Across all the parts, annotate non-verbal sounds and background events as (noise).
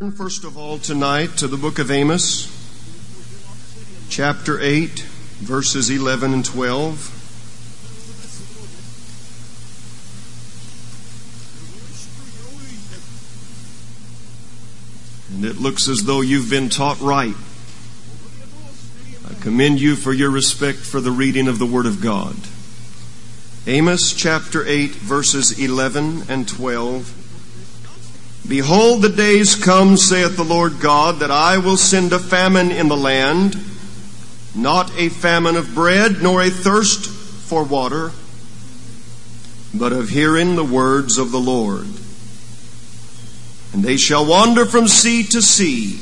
First of all, tonight to the book of Amos, chapter 8, verses 11 and 12. And it looks as though you've been taught right. I commend you for your respect for the reading of the Word of God. Amos chapter 8, verses 11 and 12. Behold, the days come, saith the Lord God, that I will send a famine in the land, not a famine of bread, nor a thirst for water, but of hearing the words of the Lord. And they shall wander from sea to sea,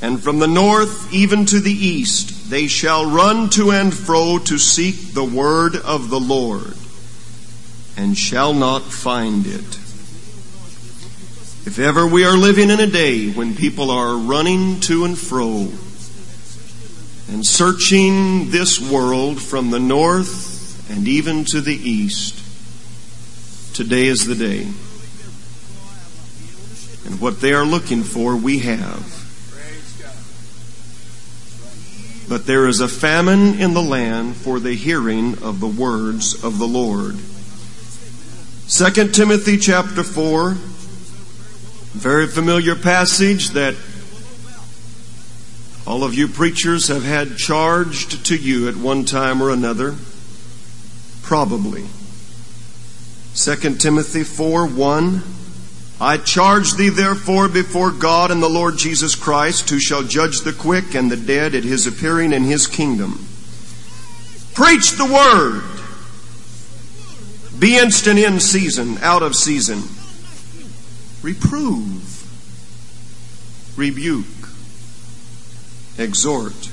and from the north even to the east. They shall run to and fro to seek the word of the Lord, and shall not find it. If ever we are living in a day when people are running to and fro and searching this world from the north and even to the east, today is the day. And what they are looking for, we have. But there is a famine in the land for the hearing of the words of the Lord. 2 Timothy chapter 4 very familiar passage that all of you preachers have had charged to you at one time or another. Probably. 2 Timothy 4 1. I charge thee therefore before God and the Lord Jesus Christ, who shall judge the quick and the dead at his appearing in his kingdom. Preach the word. Be instant in season, out of season reprove, rebuke, exhort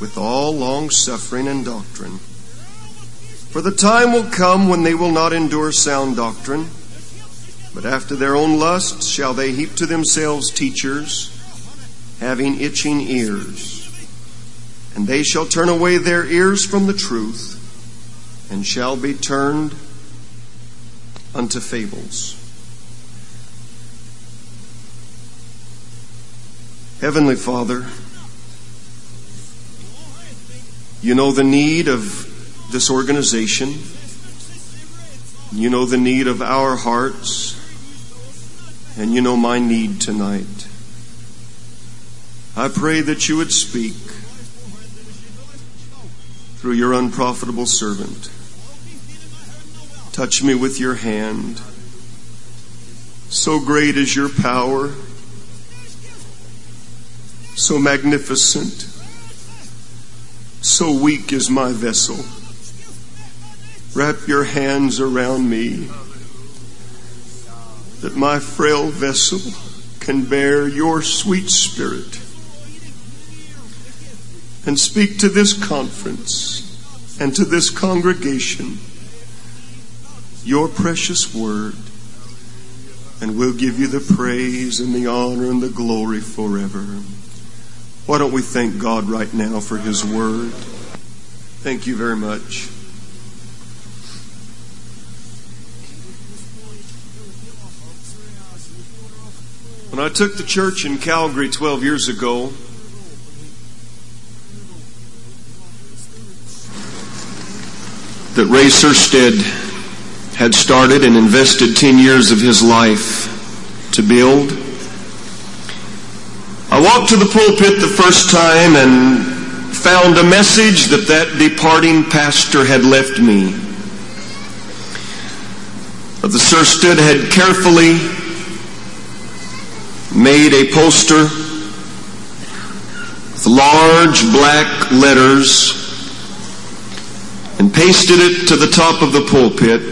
with all long suffering and doctrine. For the time will come when they will not endure sound doctrine, but after their own lusts shall they heap to themselves teachers, having itching ears. And they shall turn away their ears from the truth, and shall be turned unto fables. Heavenly Father, you know the need of this organization. You know the need of our hearts. And you know my need tonight. I pray that you would speak through your unprofitable servant. Touch me with your hand. So great is your power so magnificent, so weak is my vessel. Wrap your hands around me that my frail vessel can bear your sweet spirit and speak to this conference and to this congregation your precious word and we'll give you the praise and the honor and the glory forever. Why don't we thank God right now for His Word? Thank you very much. When I took the church in Calgary 12 years ago, that Ray Serstead had started and invested 10 years of his life to build, I walked to the pulpit the first time and found a message that that departing pastor had left me. But the Serstead had carefully made a poster with large black letters and pasted it to the top of the pulpit.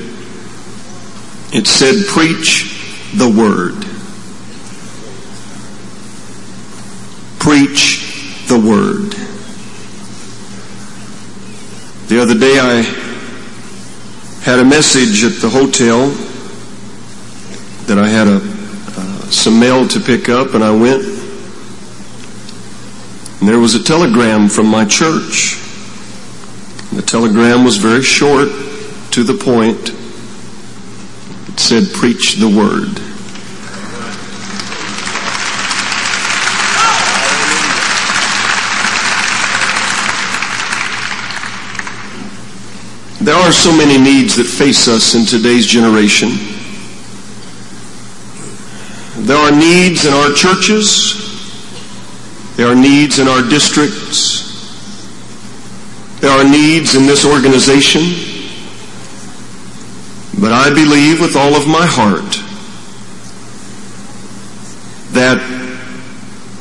It said, Preach the Word. Preach the word. The other day I had a message at the hotel that I had a uh, some mail to pick up and I went and there was a telegram from my church. The telegram was very short to the point. It said preach the word. There are so many needs that face us in today's generation. There are needs in our churches. There are needs in our districts. There are needs in this organization. But I believe with all of my heart that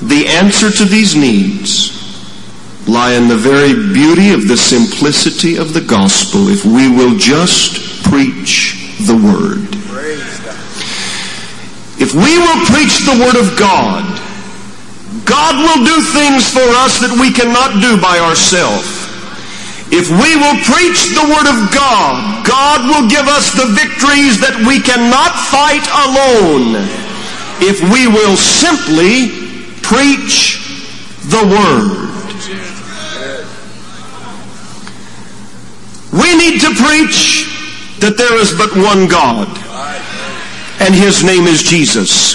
the answer to these needs lie in the very beauty of the simplicity of the gospel if we will just preach the word. If we will preach the word of God, God will do things for us that we cannot do by ourselves. If we will preach the Word of God, God will give us the victories that we cannot fight alone. If we will simply preach the Word. We need to preach that there is but one God, and His name is Jesus.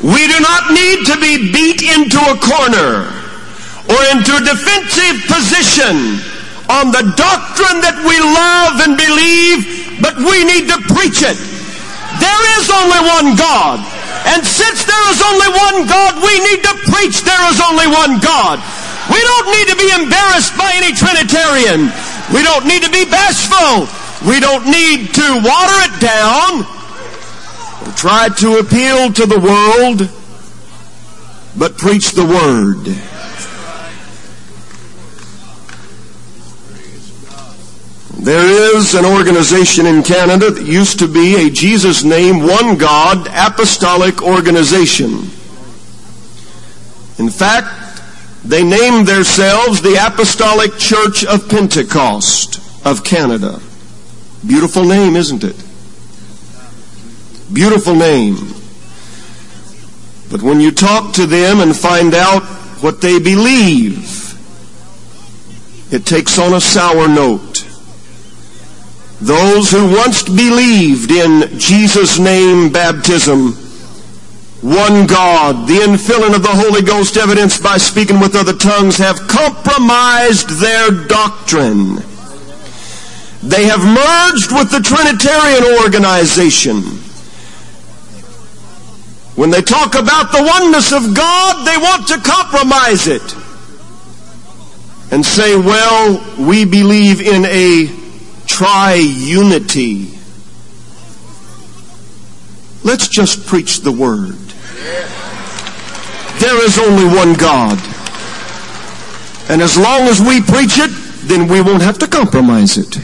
We do not need to be beat into a corner or into a defensive position on the doctrine that we love and believe, but we need to preach it. There is only one God. And since there is only one God, we need to preach there is only one God. We don't need to be embarrassed by any Trinitarian. We don't need to be bashful. We don't need to water it down or try to appeal to the world, but preach the Word. There is an organization in Canada that used to be a Jesus name, one God apostolic organization. In fact, they named themselves the Apostolic Church of Pentecost of Canada. Beautiful name, isn't it? Beautiful name. But when you talk to them and find out what they believe, it takes on a sour note. Those who once believed in Jesus' name baptism one God, the infilling of the Holy Ghost evidenced by speaking with other tongues have compromised their doctrine. They have merged with the Trinitarian organization. When they talk about the oneness of God, they want to compromise it and say, well, we believe in a triunity. Let's just preach the word. There is only one God. And as long as we preach it, then we won't have to compromise it.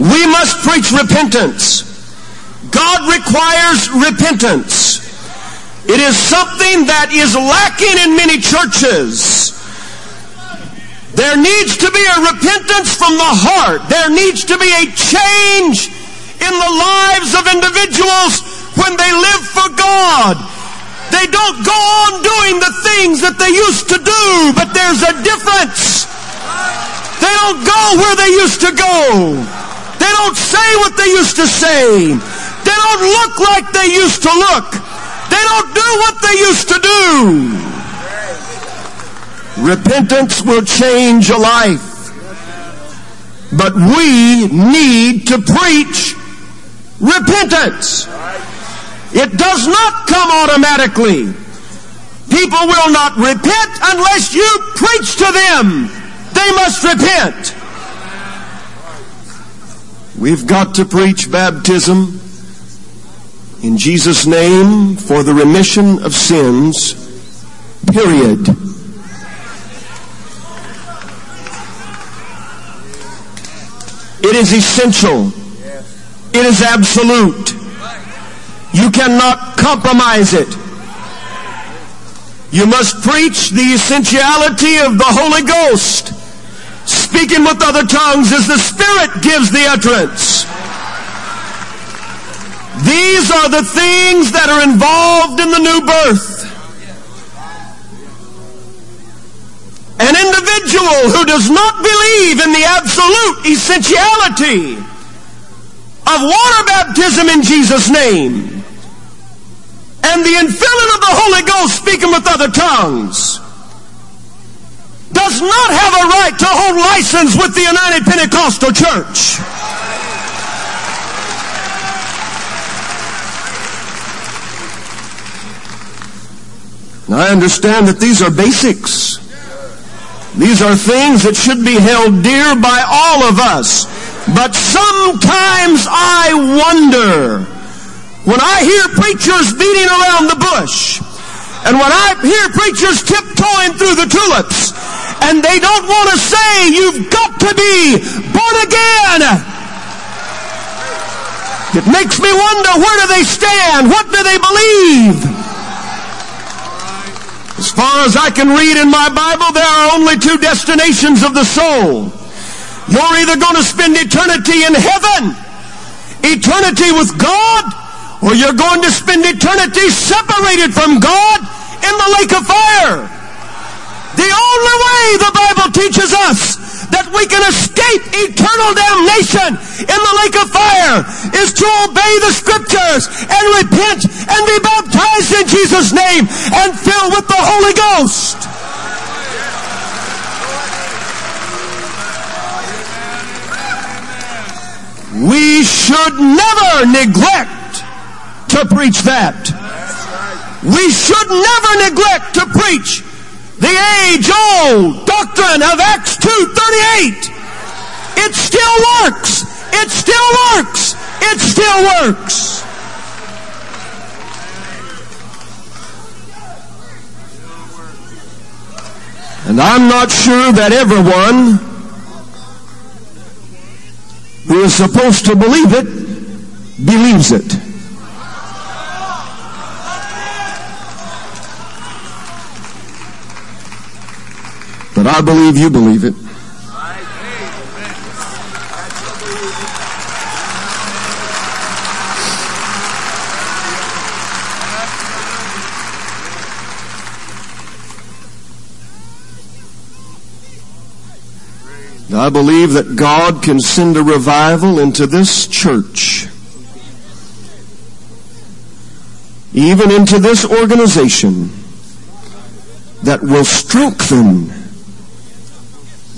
We must preach repentance. God requires repentance. It is something that is lacking in many churches. There needs to be a repentance from the heart. There needs to be a change in the lives of individuals when they live for God. They don't go on doing the things that they used to do, but there's a difference. They don't go where they used to go. They don't say what they used to say. They don't look like they used to look. They don't do what they used to do. Repentance will change a life. But we need to preach repentance. It does not come automatically. People will not repent unless you preach to them. They must repent. We've got to preach baptism in Jesus' name for the remission of sins, period. It is essential. It is absolute. You cannot compromise it. You must preach the essentiality of the Holy Ghost. Speaking with other tongues as the Spirit gives the utterance. These are the things that are involved in the new birth. An individual who does not believe in the absolute essentiality of water baptism in Jesus' name and the infilling of the Holy Ghost speaking with other tongues does not have a right to hold license with the United Pentecostal Church. Now I understand that these are basics. These are things that should be held dear by all of us. But sometimes I wonder when I hear preachers beating around the bush and when I hear preachers tiptoeing through the tulips and they don't want to say you've got to be born again. It makes me wonder where do they stand? What do they believe? As far as I can read in my Bible, there are only two destinations of the soul. You're either going to spend eternity in heaven, eternity with God, or you're going to spend eternity separated from God in the lake of fire. The only way the Bible teaches us that we can escape eternal damnation in the lake of fire is to obey the scriptures and repent and be baptized in Jesus' name and fill with the Holy Ghost. We should never neglect to preach that. We should never neglect to preach the age-old doctrine of Acts 2.38. It still works. It still works. It still works. And I'm not sure that everyone who is supposed to believe it believes it. But I believe you believe it. I believe that God can send a revival into this church, even into this organization, that will strengthen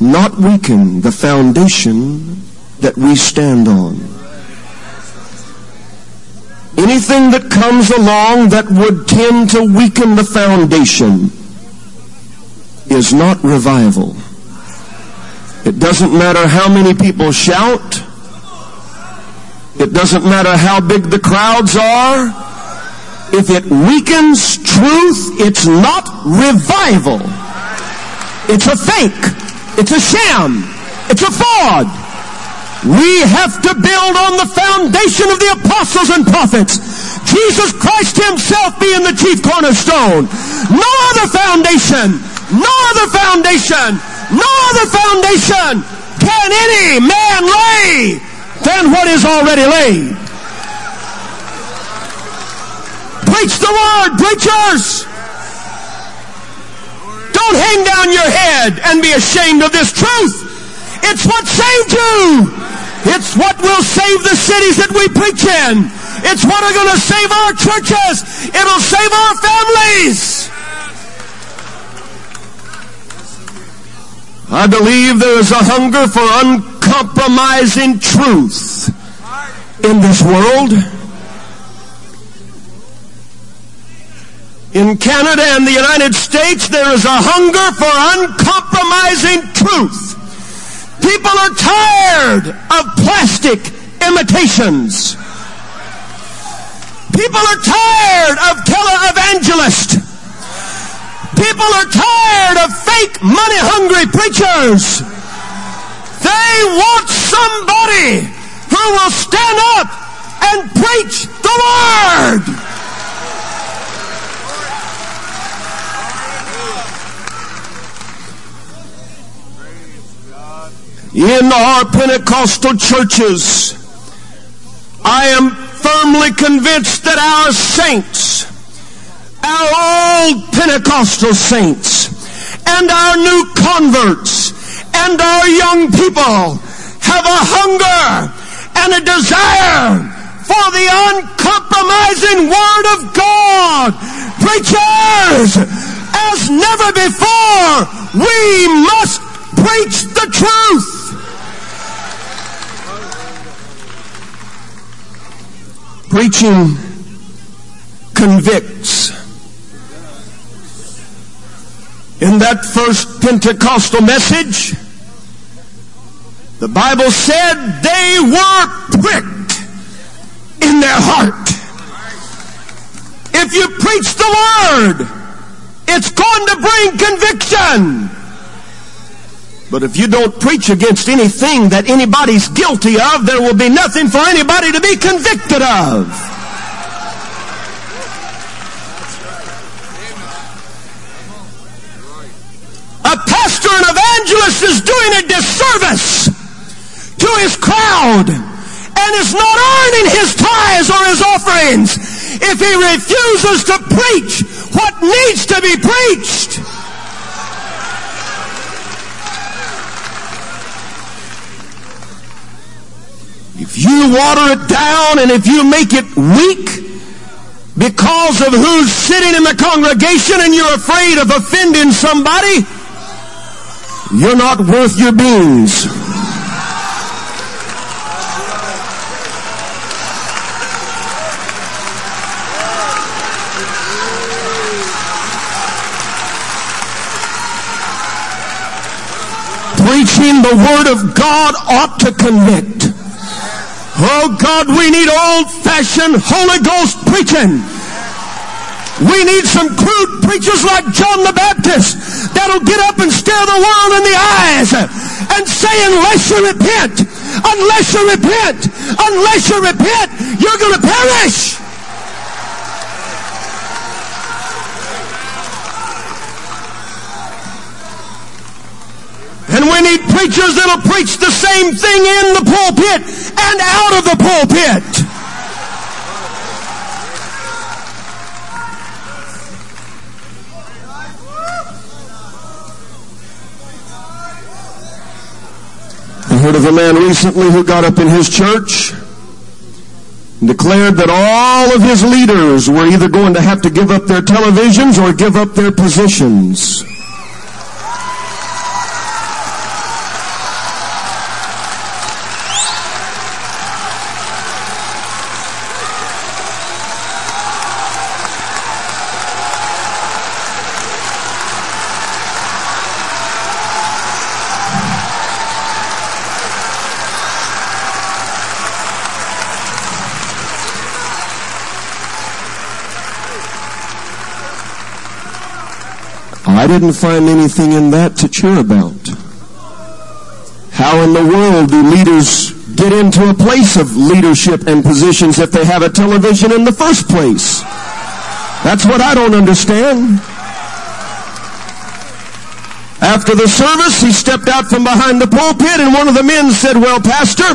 not weaken the foundation that we stand on. Anything that comes along that would tend to weaken the foundation is not revival. It doesn't matter how many people shout. It doesn't matter how big the crowds are. If it weakens truth, it's not revival. It's a fake. It's a sham. It's a fraud. We have to build on the foundation of the apostles and prophets. Jesus Christ himself being the chief cornerstone. No other foundation, no other foundation, no other foundation can any man lay than what is already laid. Preach the word, preachers. Don't hang down your head and be ashamed of this truth. It's what saved you. It's what will save the cities that we preach in. It's what are going to save our churches. It'll save our families. I believe there is a hunger for uncompromising truth in this world. In Canada and the United States, there is a hunger for uncompromising truth. People are tired of plastic imitations. People are tired of televangelists. People are tired of fake money hungry preachers. They want somebody who will stand up and preach the word. In our Pentecostal churches, I am firmly convinced that our saints, our old Pentecostal saints, and our new converts, and our young people have a hunger and a desire for the uncompromising Word of God. Preachers, as never before, we must preach the truth. Preaching convicts. In that first Pentecostal message, the Bible said they were pricked in their heart. If you preach the word, it's going to bring conviction. But if you don't preach against anything that anybody's guilty of, there will be nothing for anybody to be convicted of. A pastor and evangelist is doing a disservice to his crowd and is not earning his tithes or his offerings if he refuses to preach what needs to be preached. If you water it down and if you make it weak because of who's sitting in the congregation and you're afraid of offending somebody, you're not worth your beans. Preaching the Word of God ought to convict. Oh God, we need old-fashioned Holy Ghost preaching. We need some crude preachers like John the Baptist that'll get up and stare the world in the eyes and say, unless you repent, unless you repent, unless you repent, you're going to perish. And we need preachers that'll preach the same thing in the pulpit and out of the pulpit. I heard of a man recently who got up in his church and declared that all of his leaders were either going to have to give up their televisions or give up their positions. Didn't find anything in that to cheer about. How in the world do leaders get into a place of leadership and positions if they have a television in the first place? That's what I don't understand. After the service, he stepped out from behind the pulpit and one of the men said, well, pastor,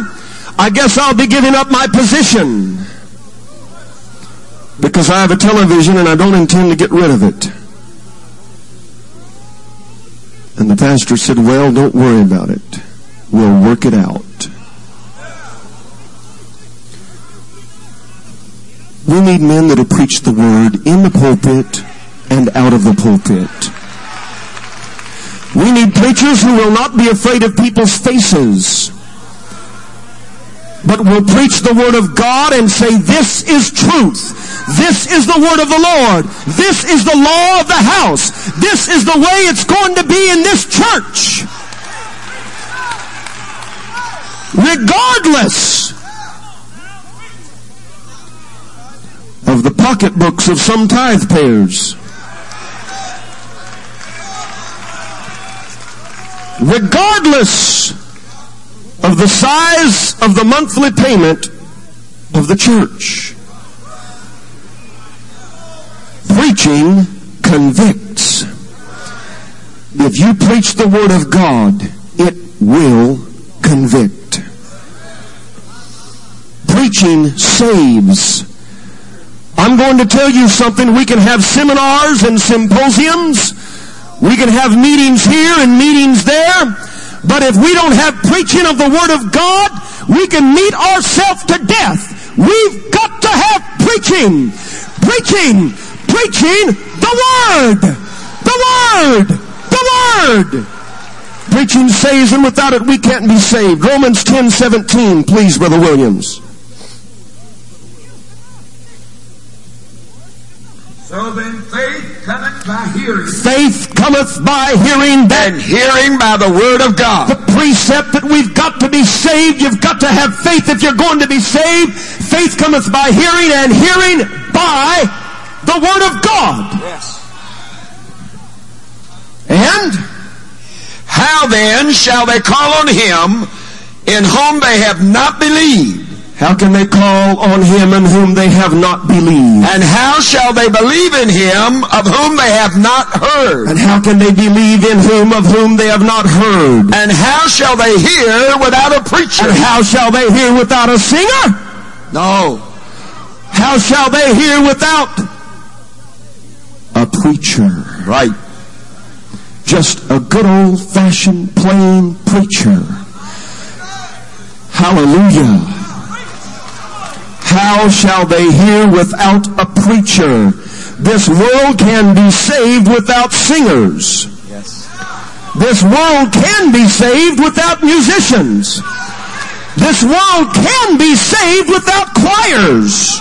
I guess I'll be giving up my position because I have a television and I don't intend to get rid of it. Pastor said, well, don't worry about it. We'll work it out. We need men that'll preach the word in the pulpit and out of the pulpit. We need preachers who will not be afraid of people's faces, but will preach the word of God and say, this is truth. This is the word of the Lord. This is the law of the house. This is the way it's going to be in this church. Regardless of the pocketbooks of some tithe payers. Regardless of the size of the monthly payment of the church. Preaching convicts. If you preach the Word of God, it will convict. Preaching saves. I'm going to tell you something. We can have seminars and symposiums. We can have meetings here and meetings there. But if we don't have preaching of the Word of God, we can meet ourselves to death. We've got to have preaching. Preaching. Preaching the Word. The Word! The Word! Preaching saves, and without it we can't be saved. Romans 10 17, please, Brother Williams. So then faith cometh by hearing. Faith cometh by hearing that And hearing by the word of God. the precept that we've got to be saved. You've got to have faith if you're going to be saved. Faith cometh by hearing and hearing by the Word of God. Yes. And How then shall they call on him in whom they have not believed? how can they call on Him in whom they have not believed? And how shall they believe in him of whom they have not heard? And how can they believe in whom of whom they have not heard? And how shall they hear without a preacher? And how shall they hear without a singer? No. How shall they hear without a preacher? Right. Just a good old fashioned plain preacher. Hallelujah. How shall they hear without a preacher? This world can be saved without singers. Yes. This world can be saved without musicians. This world can be saved without choirs.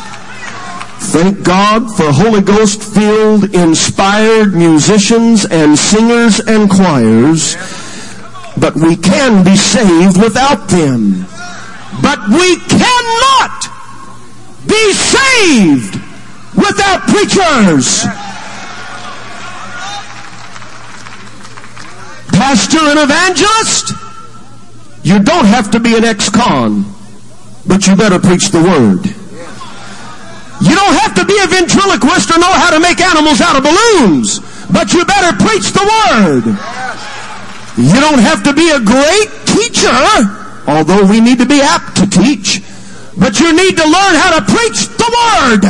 Thank God for Holy Ghost filled, inspired musicians and singers and choirs. But we can be saved without them. But we cannot be saved without preachers. Pastor and evangelist, you don't have to be an ex-con, but you better preach the word. You don't have to be a ventriloquist or know how to make animals out of balloons, but you better preach the word. You don't have to be a great teacher, although we need to be apt to teach, but you need to learn how to preach the word.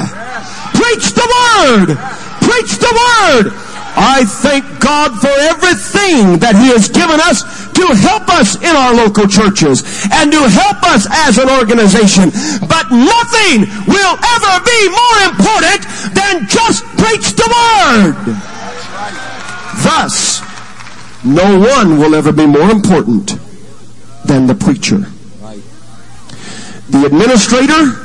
Preach the word. Preach the word. I thank God for everything that He has given us to help us in our local churches and to help us as an organization. But nothing will ever be more important than just preach the word. Thus, no one will ever be more important than the preacher. The administrator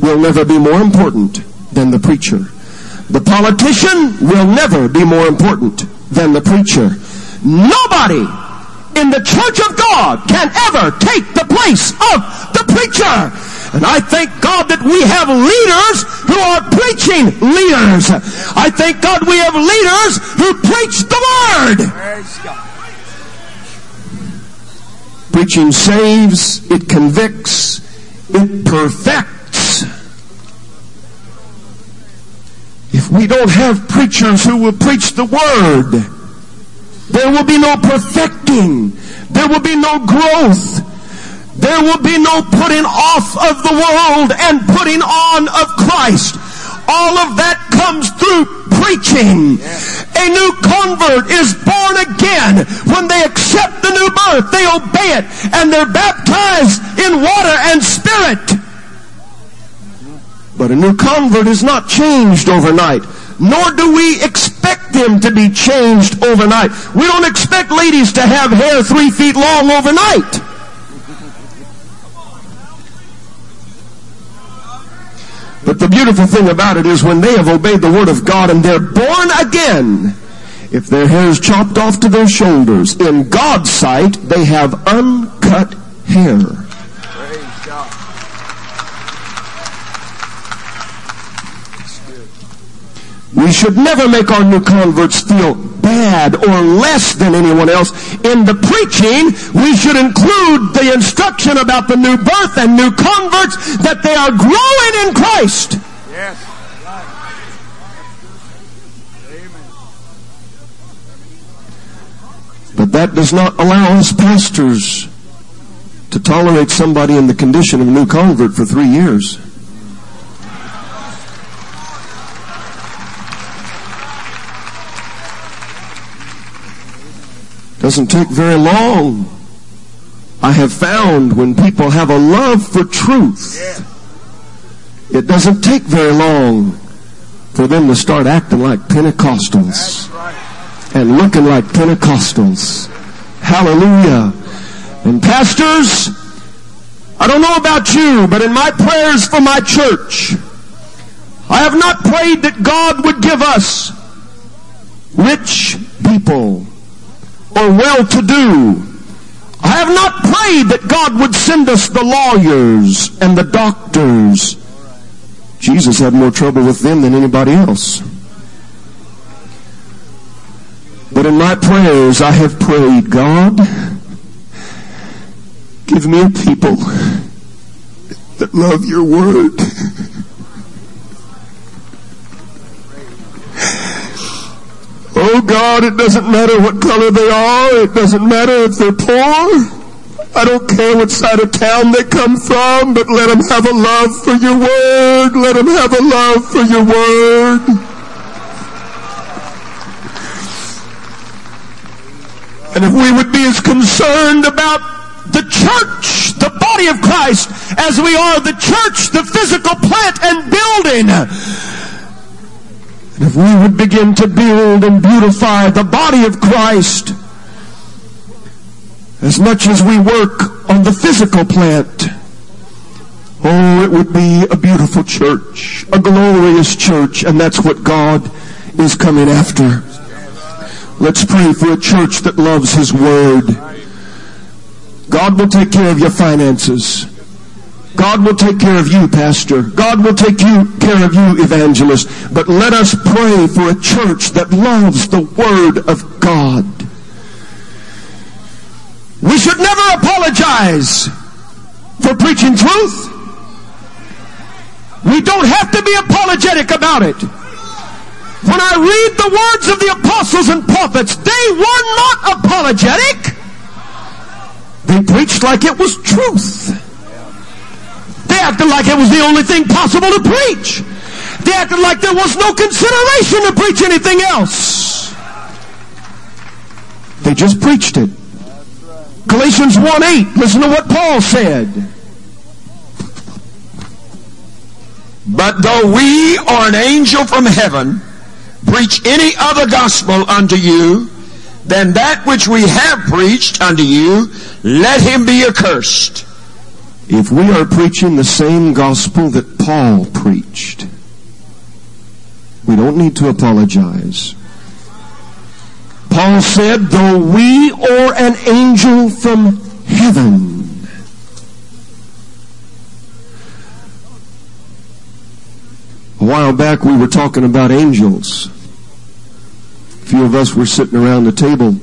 will never be more important than the preacher. The politician will never be more important than the preacher. Nobody in the church of God can ever take the place of the preacher. And I thank God that we have leaders who are preaching leaders. I thank God we have leaders who preach the word. Preaching saves, it convicts, it perfects. If we don't have preachers who will preach the word, there will be no perfecting. There will be no growth. There will be no putting off of the world and putting on of Christ. All of that comes through preaching. A new convert is born again. When they accept the new birth, they obey it and they're baptized in water and spirit. But a new convert is not changed overnight, nor do we expect them to be changed overnight. We don't expect ladies to have hair three feet long overnight. But the beautiful thing about it is when they have obeyed the word of God and they're born again, if their hair is chopped off to their shoulders, in God's sight, they have uncut hair. Praise God. We should never make our new converts feel bad or less than anyone else. In the preaching, we should include the instruction about the new birth and new converts that they are growing in Christ. Yes. Amen. But that does not allow us pastors to tolerate somebody in the condition of a new convert for three years. Doesn't take very long. I have found when people have a love for truth, it doesn't take very long for them to start acting like Pentecostals. And looking like Pentecostals. Hallelujah. And pastors, I don't know about you, but in my prayers for my church, I have not prayed that God would give us rich people or well-to-do. I have not prayed that God would send us the lawyers and the doctors. Jesus had more trouble with them than anybody else. But in my prayers, I have prayed, God, give me a people that love your word. (laughs) Oh God, it doesn't matter what color they are. It doesn't matter if they're poor. I don't care what side of town they come from, but let them have a love for your word. Let them have a love for your word. And if we would be as concerned about the church, the body of Christ, as we are the church, the physical plant and building, if we would begin to build and beautify the body of Christ, as much as we work on the physical plant, oh, it would be a beautiful church, a glorious church, and that's what God is coming after. Let's pray for a church that loves His Word. God will take care of your finances. God will take care of you, Pastor. God will take you, care of you, evangelist. But let us pray for a church that loves the Word of God. We should never apologize for preaching truth. We don't have to be apologetic about it. When I read the words of the apostles and prophets, they were not apologetic. They preached like it was truth. They acted like it was the only thing possible to preach. They acted like there was no consideration to preach anything else. They just preached it. Galatians 1 8, listen to what Paul said. But though we or an angel from heaven preach any other gospel unto you than that which we have preached unto you, let him be accursed. If we are preaching the same gospel that Paul preached, we don't need to apologize. Paul said, though we or an angel from heaven. A while back we were talking about angels. A few of us were sitting around the table.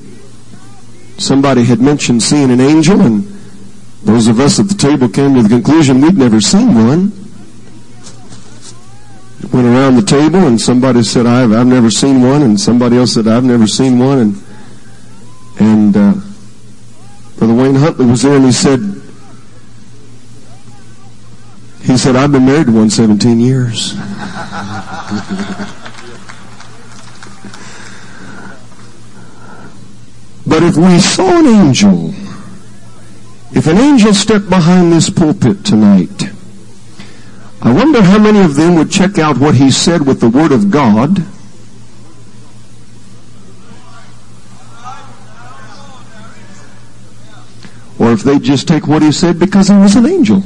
Somebody had mentioned seeing an angel and those of us at the table came to the conclusion we'd never seen one. Went around the table and somebody said, I've, I've never seen one, and somebody else said, I've never seen one, and, and, uh, Brother Wayne Huntley was there and he said, he said, I've been married to one 17 years. (laughs) but if we saw an angel, if an angel stepped behind this pulpit tonight, I wonder how many of them would check out what he said with the Word of God. Or if they'd just take what he said because he was an angel.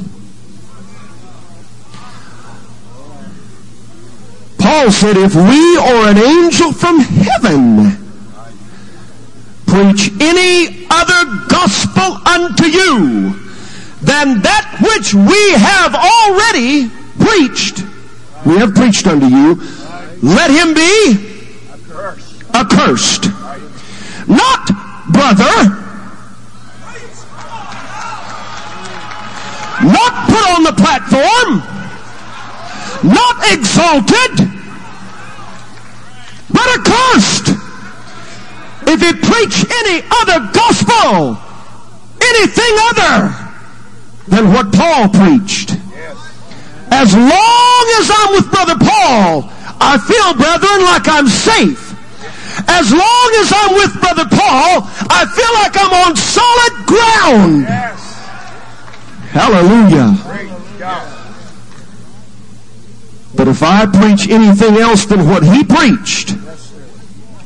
Paul said, if we or an angel from heaven preach any other gospel unto you than that which we have already preached, we have preached unto you, let him be accursed. Not brother, not put on the platform, not exalted, but accursed. If he preach any other gospel, anything other than what Paul preached. As long as I'm with Brother Paul, I feel, brethren, like I'm safe. As long as I'm with Brother Paul, I feel like I'm on solid ground. Hallelujah. But if I preach anything else than what he preached,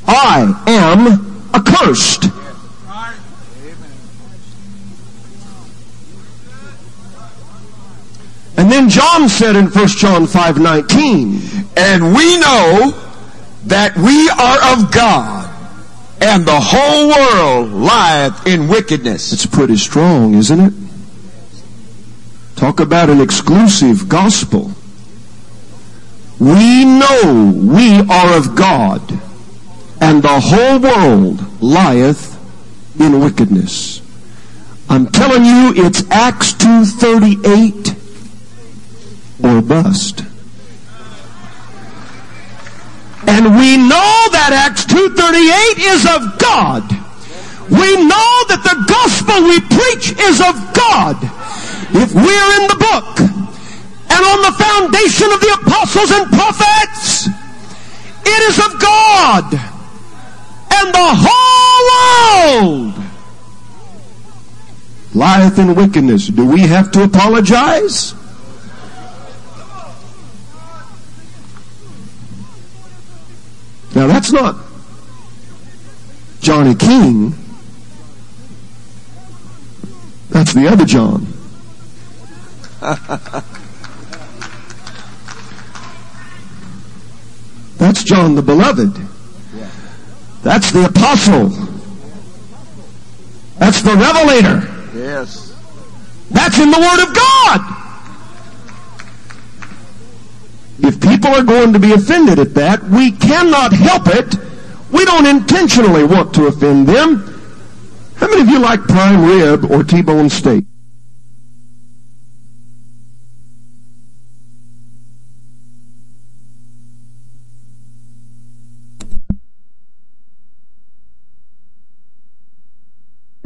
I am accursed. And then John said in 1 John 5:19, And we know that we are of God, and the whole world lieth in wickedness. it's pretty strong, isn't it? Talk about an exclusive gospel. We know we are of God, and the whole world lieth in wickedness. I'm telling you, it's Acts 2.38 or bust. And we know that Acts 2.38 is of God. We know that the gospel we preach is of God. If we're in the book and on the foundation of the apostles and prophets, it is of God. And the whole world lieth in wickedness. Do we have to apologize? Now that's not Johnny King. That's the other John. (laughs) That's John the Beloved. That's the Apostle. That's the Revelator. Yes. That's in the Word of God. If people are going to be offended at that, we cannot help it. We don't intentionally want to offend them. How many of you like prime rib or T-bone steak?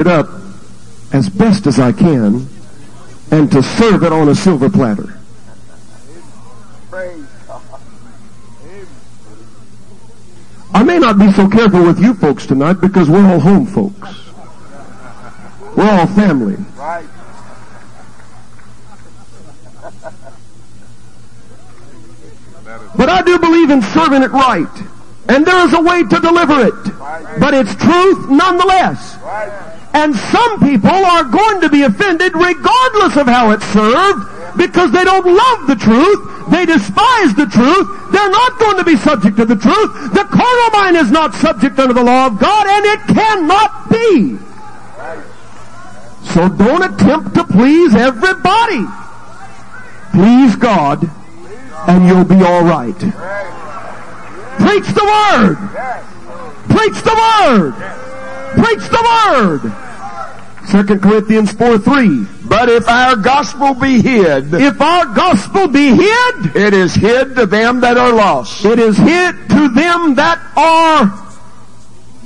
It up as best as I can and to serve it on a silver platter. I may not be so careful with you folks tonight because we're all home folks. We're all family. Right. But I do believe in serving it right. And there is a way to deliver it. But it's truth nonetheless. And some people are going to be offended regardless of how it's served because they don't love the truth. They despise the truth. They're not going to be subject to the truth. The carnal mind is not subject under the law of God and it cannot be. So don't attempt to please everybody. Please God and you'll be all right. Preach the word. Preach the word. Preach the word. Second Corinthians 4 3. But if our gospel be hid, If our gospel be hid, it is hid to them that are lost. it is hid to them that are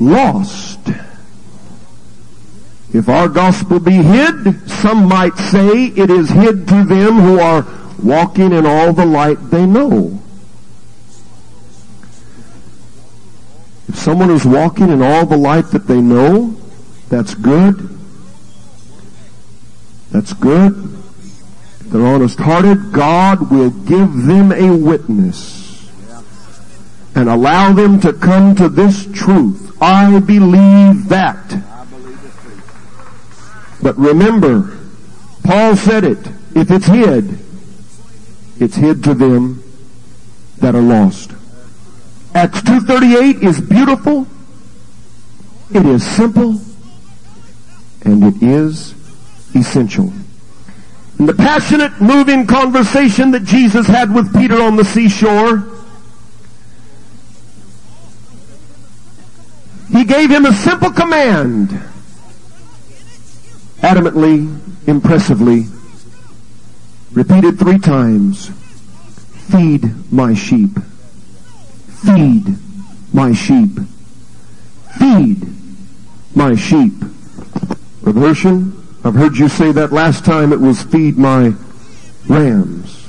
lost. If our gospel be hid, some might say it is hid to them who are walking in all the light they know. If someone is walking in all the light that they know, that's good. That's good. If they're honest hearted, God will give them a witness and allow them to come to this truth. I believe that. But remember, Paul said it. If it's hid, it's hid to them that are lost. Acts 2.38 is beautiful. It is simple. And it is essential. In the passionate, moving conversation that Jesus had with Peter on the seashore, he gave him a simple command. Adamantly, impressively, repeated three times, feed my sheep. Feed my sheep. Feed my sheep. Brother I've heard you say that last time it was feed my rams.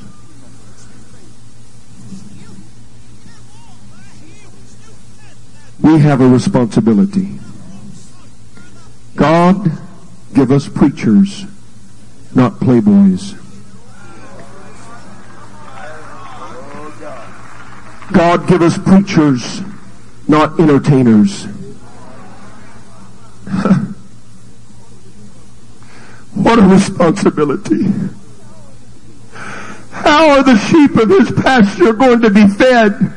We have a responsibility. God give us preachers, not playboys. God give us preachers, not entertainers. (laughs) what a responsibility. How are the sheep of his pasture going to be fed?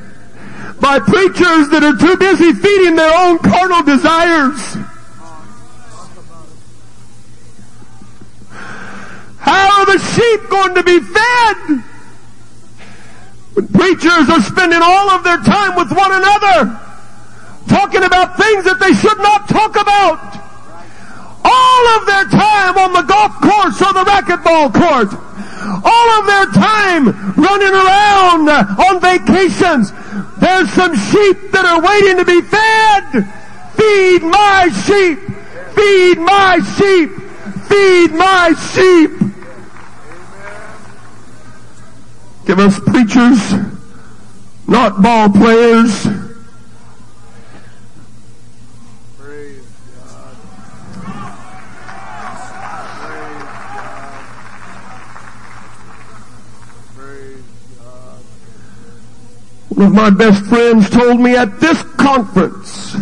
By preachers that are too busy feeding their own carnal desires. How are the sheep going to be fed? When preachers are spending all of their time with one another, talking about things that they should not talk about. All of their time on the golf course or the racquetball court. All of their time running around on vacations. There's some sheep that are waiting to be fed. Feed my sheep. Feed my sheep. Feed my sheep. Give us preachers, not ball players. One of my best friends told me at this conference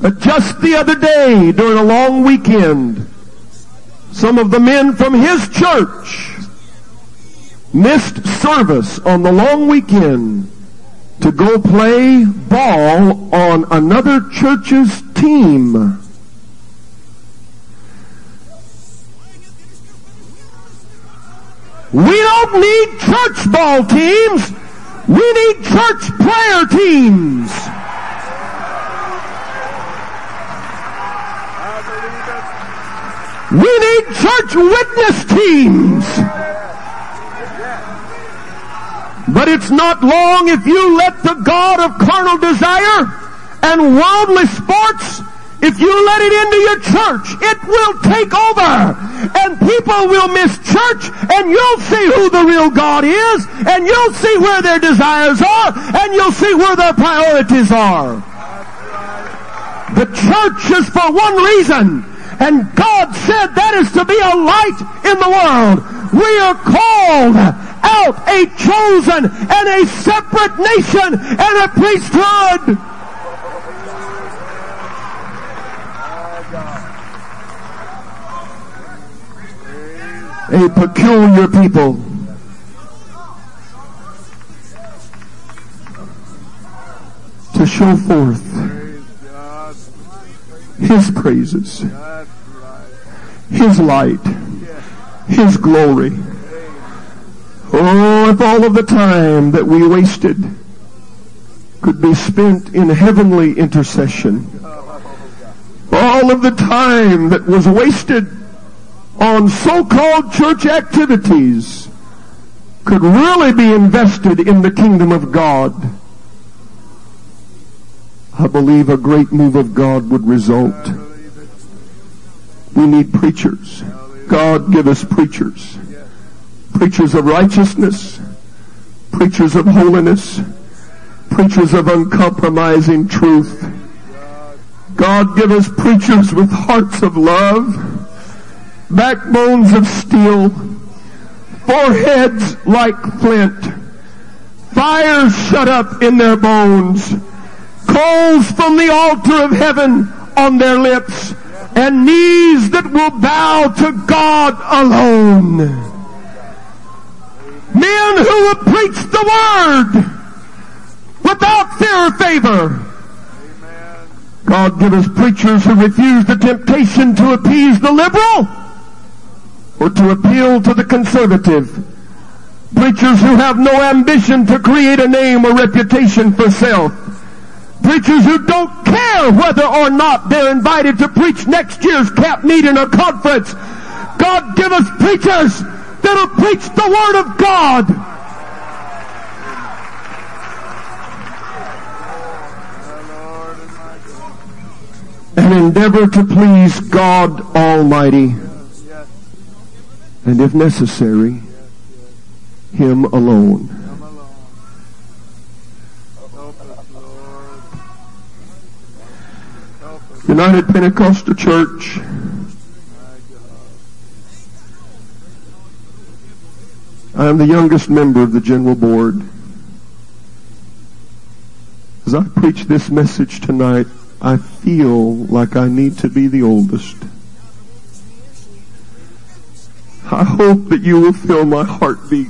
that just the other day during a long weekend, some of the men from his church missed service on the long weekend to go play ball on another church's team. We don't need church ball teams. We need church prayer teams. We need church witness teams. But it's not long if you let the God of carnal desire and worldly sports, if you let it into your church, it will take over. And people will miss church and you'll see who the real God is and you'll see where their desires are and you'll see where their priorities are. The church is for one reason and God said that is to be a light in the world. We are called out a chosen and a separate nation and a priesthood. A peculiar people. To show forth His praises, His light, His glory. Oh, if all of the time that we wasted could be spent in heavenly intercession. All of the time that was wasted on so-called church activities could really be invested in the kingdom of God. I believe a great move of God would result. We need preachers. God give us preachers preachers of righteousness, preachers of holiness, preachers of uncompromising truth. God give us preachers with hearts of love, backbones of steel, foreheads like flint, fires shut up in their bones, coals from the altar of heaven on their lips, and knees that will bow to God alone. Men who will preach the word without fear or favor. God give us preachers who refuse the temptation to appease the liberal or to appeal to the conservative. Preachers who have no ambition to create a name or reputation for self. Preachers who don't care whether or not they're invited to preach next year's camp meeting or conference. God give us preachers that'll preach the Word of God. And endeavor to please God Almighty. And if necessary, Him alone. United Pentecostal Church I am the youngest member of the General Board. As I preach this message tonight, I feel like I need to be the oldest. I hope that you will feel my heartbeat.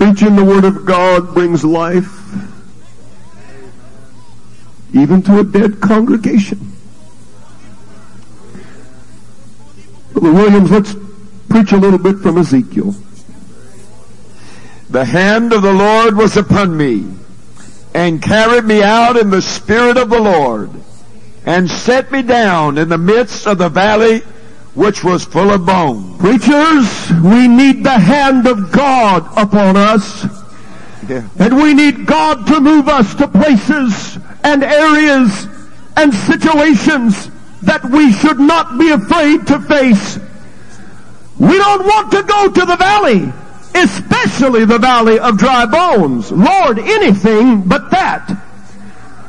Preaching the Word of God brings life even to a dead congregation. Brother Williams, let's preach a little bit from Ezekiel. The hand of the Lord was upon me and carried me out in the spirit of the Lord and set me down in the midst of the valley which was full of bones. Preachers, we need the hand of God upon us. Yeah. And we need God to move us to places and areas and situations that we should not be afraid to face. We don't want to go to the valley, especially the valley of dry bones. Lord, anything but that.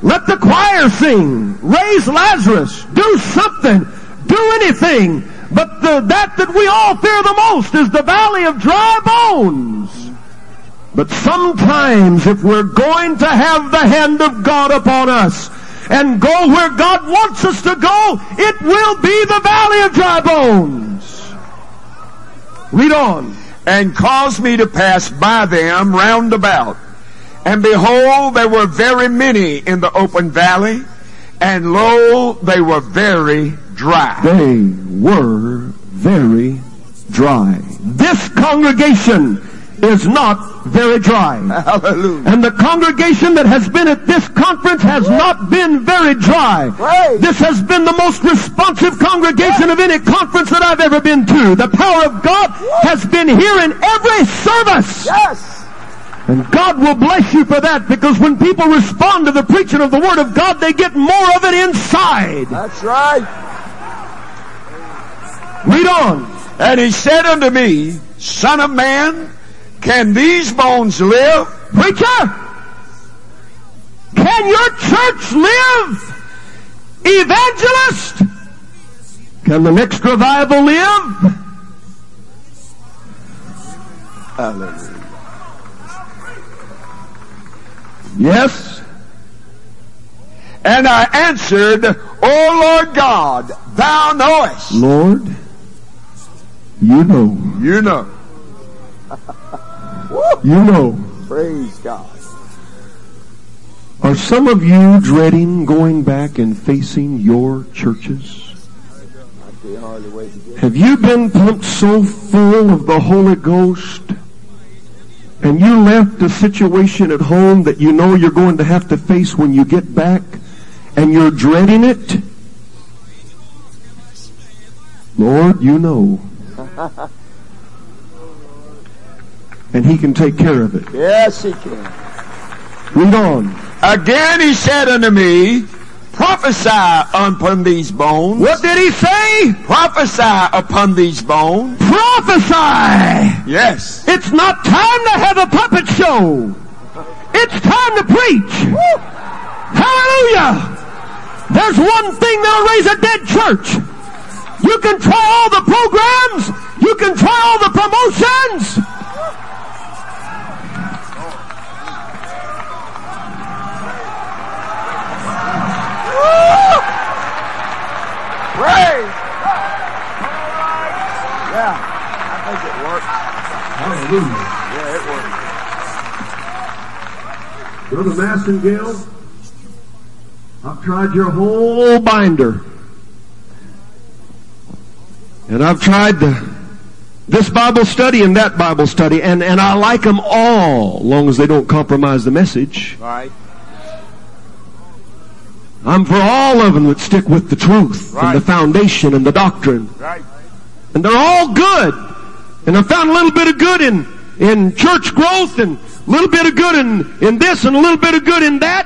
Let the choir sing. Raise Lazarus. Do something. Do anything. But the, that that we all fear the most is the valley of dry bones. But sometimes if we're going to have the hand of God upon us and go where God wants us to go, it will be the valley of dry bones. Read on. and caused me to pass by them round about. And behold, there were very many in the open valley, and lo, they were very dry. They were very dry. This congregation is not very dry. (laughs) Hallelujah. And the congregation that has been at this conference has not been very dry. Right. This has been the most responsive congregation of any conference that I've ever been to. The power of God has been here in every service. Yes. And God will bless you for that because when people respond to the preaching of the Word of God, they get more of it inside. That's right. Read on. And he said unto me, Son of man, can these bones live? Preacher, can your church live? Evangelist, can the next revival live? Hallelujah. Yes. And I answered, O Lord God, thou knowest. Lord, you know. You know. (laughs) You know. Praise God. Are some of you dreading going back and facing your churches? I can hardly wait to get Have you been pumped so full of the Holy Ghost and you left a situation at home that you know you're going to have to face when you get back and you're dreading it? Lord, you know. And he can take care of it. Yes, he can. Read on. Again he said unto me, Prophesy upon these bones. What did he say? Prophesy upon these bones. Prophesy! Yes. It's not time to have a puppet show. It's time to preach. Hallelujah! There's one thing that'll raise a dead church. You can try all the programs. You can try all the promotions. Praise. Yeah. I think it worked. Hallelujah. Yeah, it worked. Brother Massengale, I've tried your whole binder. And I've tried the, this Bible study and that Bible study, and, and I like them all, long as they don't compromise the message. Right. I'm for all of them that stick with the truth and the foundation and the doctrine. Right. And they're all good. And I found a little bit of good in, in church growth and a little bit of good in, in this and a little bit of good in that.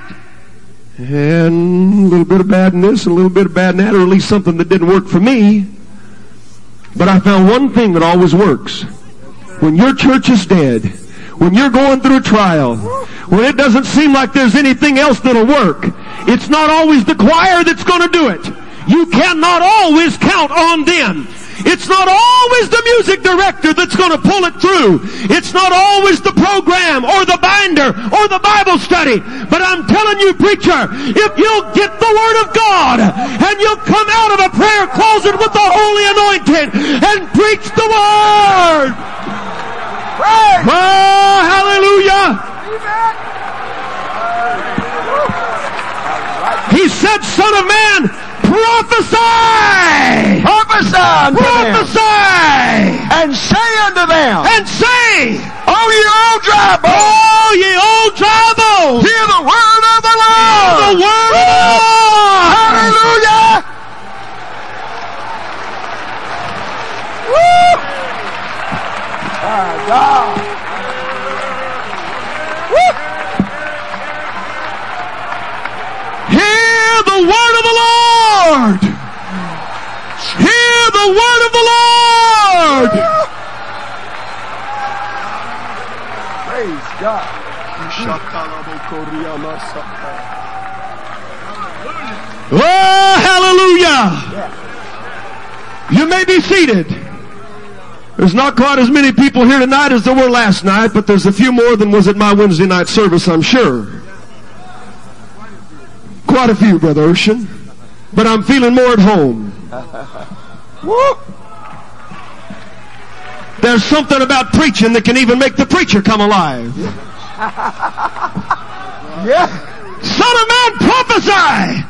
And a little bit of bad in this and a little bit of bad in that, or at least something that didn't work for me. But I found one thing that always works. When your church is dead, when you're going through a trial, when it doesn't seem like there's anything else that'll work, It's not always the choir that's going to do it. You cannot always count on them. It's not always the music director that's going to pull it through. It's not always the program or the binder or the Bible study. But I'm telling you, preacher, if you'll get the Word of God and you'll come out of a prayer closet with the Holy Anointing and preach the Word. Oh, hallelujah. He said, son of man, prophesy! Prophesy unto them, and say unto them, And say, O ye old dry bones, Oh, ye old dry bones! hear the word of the Lord. Hear The word of the Lord! Hallelujah! Woo! My God. Woo! Hear the word of the Lord! The word of the Lord! Praise God. Oh, hallelujah! You may be seated. There's not quite as many people here tonight as there were last night, but there's a few more than was at my Wednesday night service, I'm sure. Quite a few, Brother Urshan. But I'm feeling more at home. Woo! There's something about preaching that can even make the preacher come alive. (laughs) Yeah. Son of man, prophesy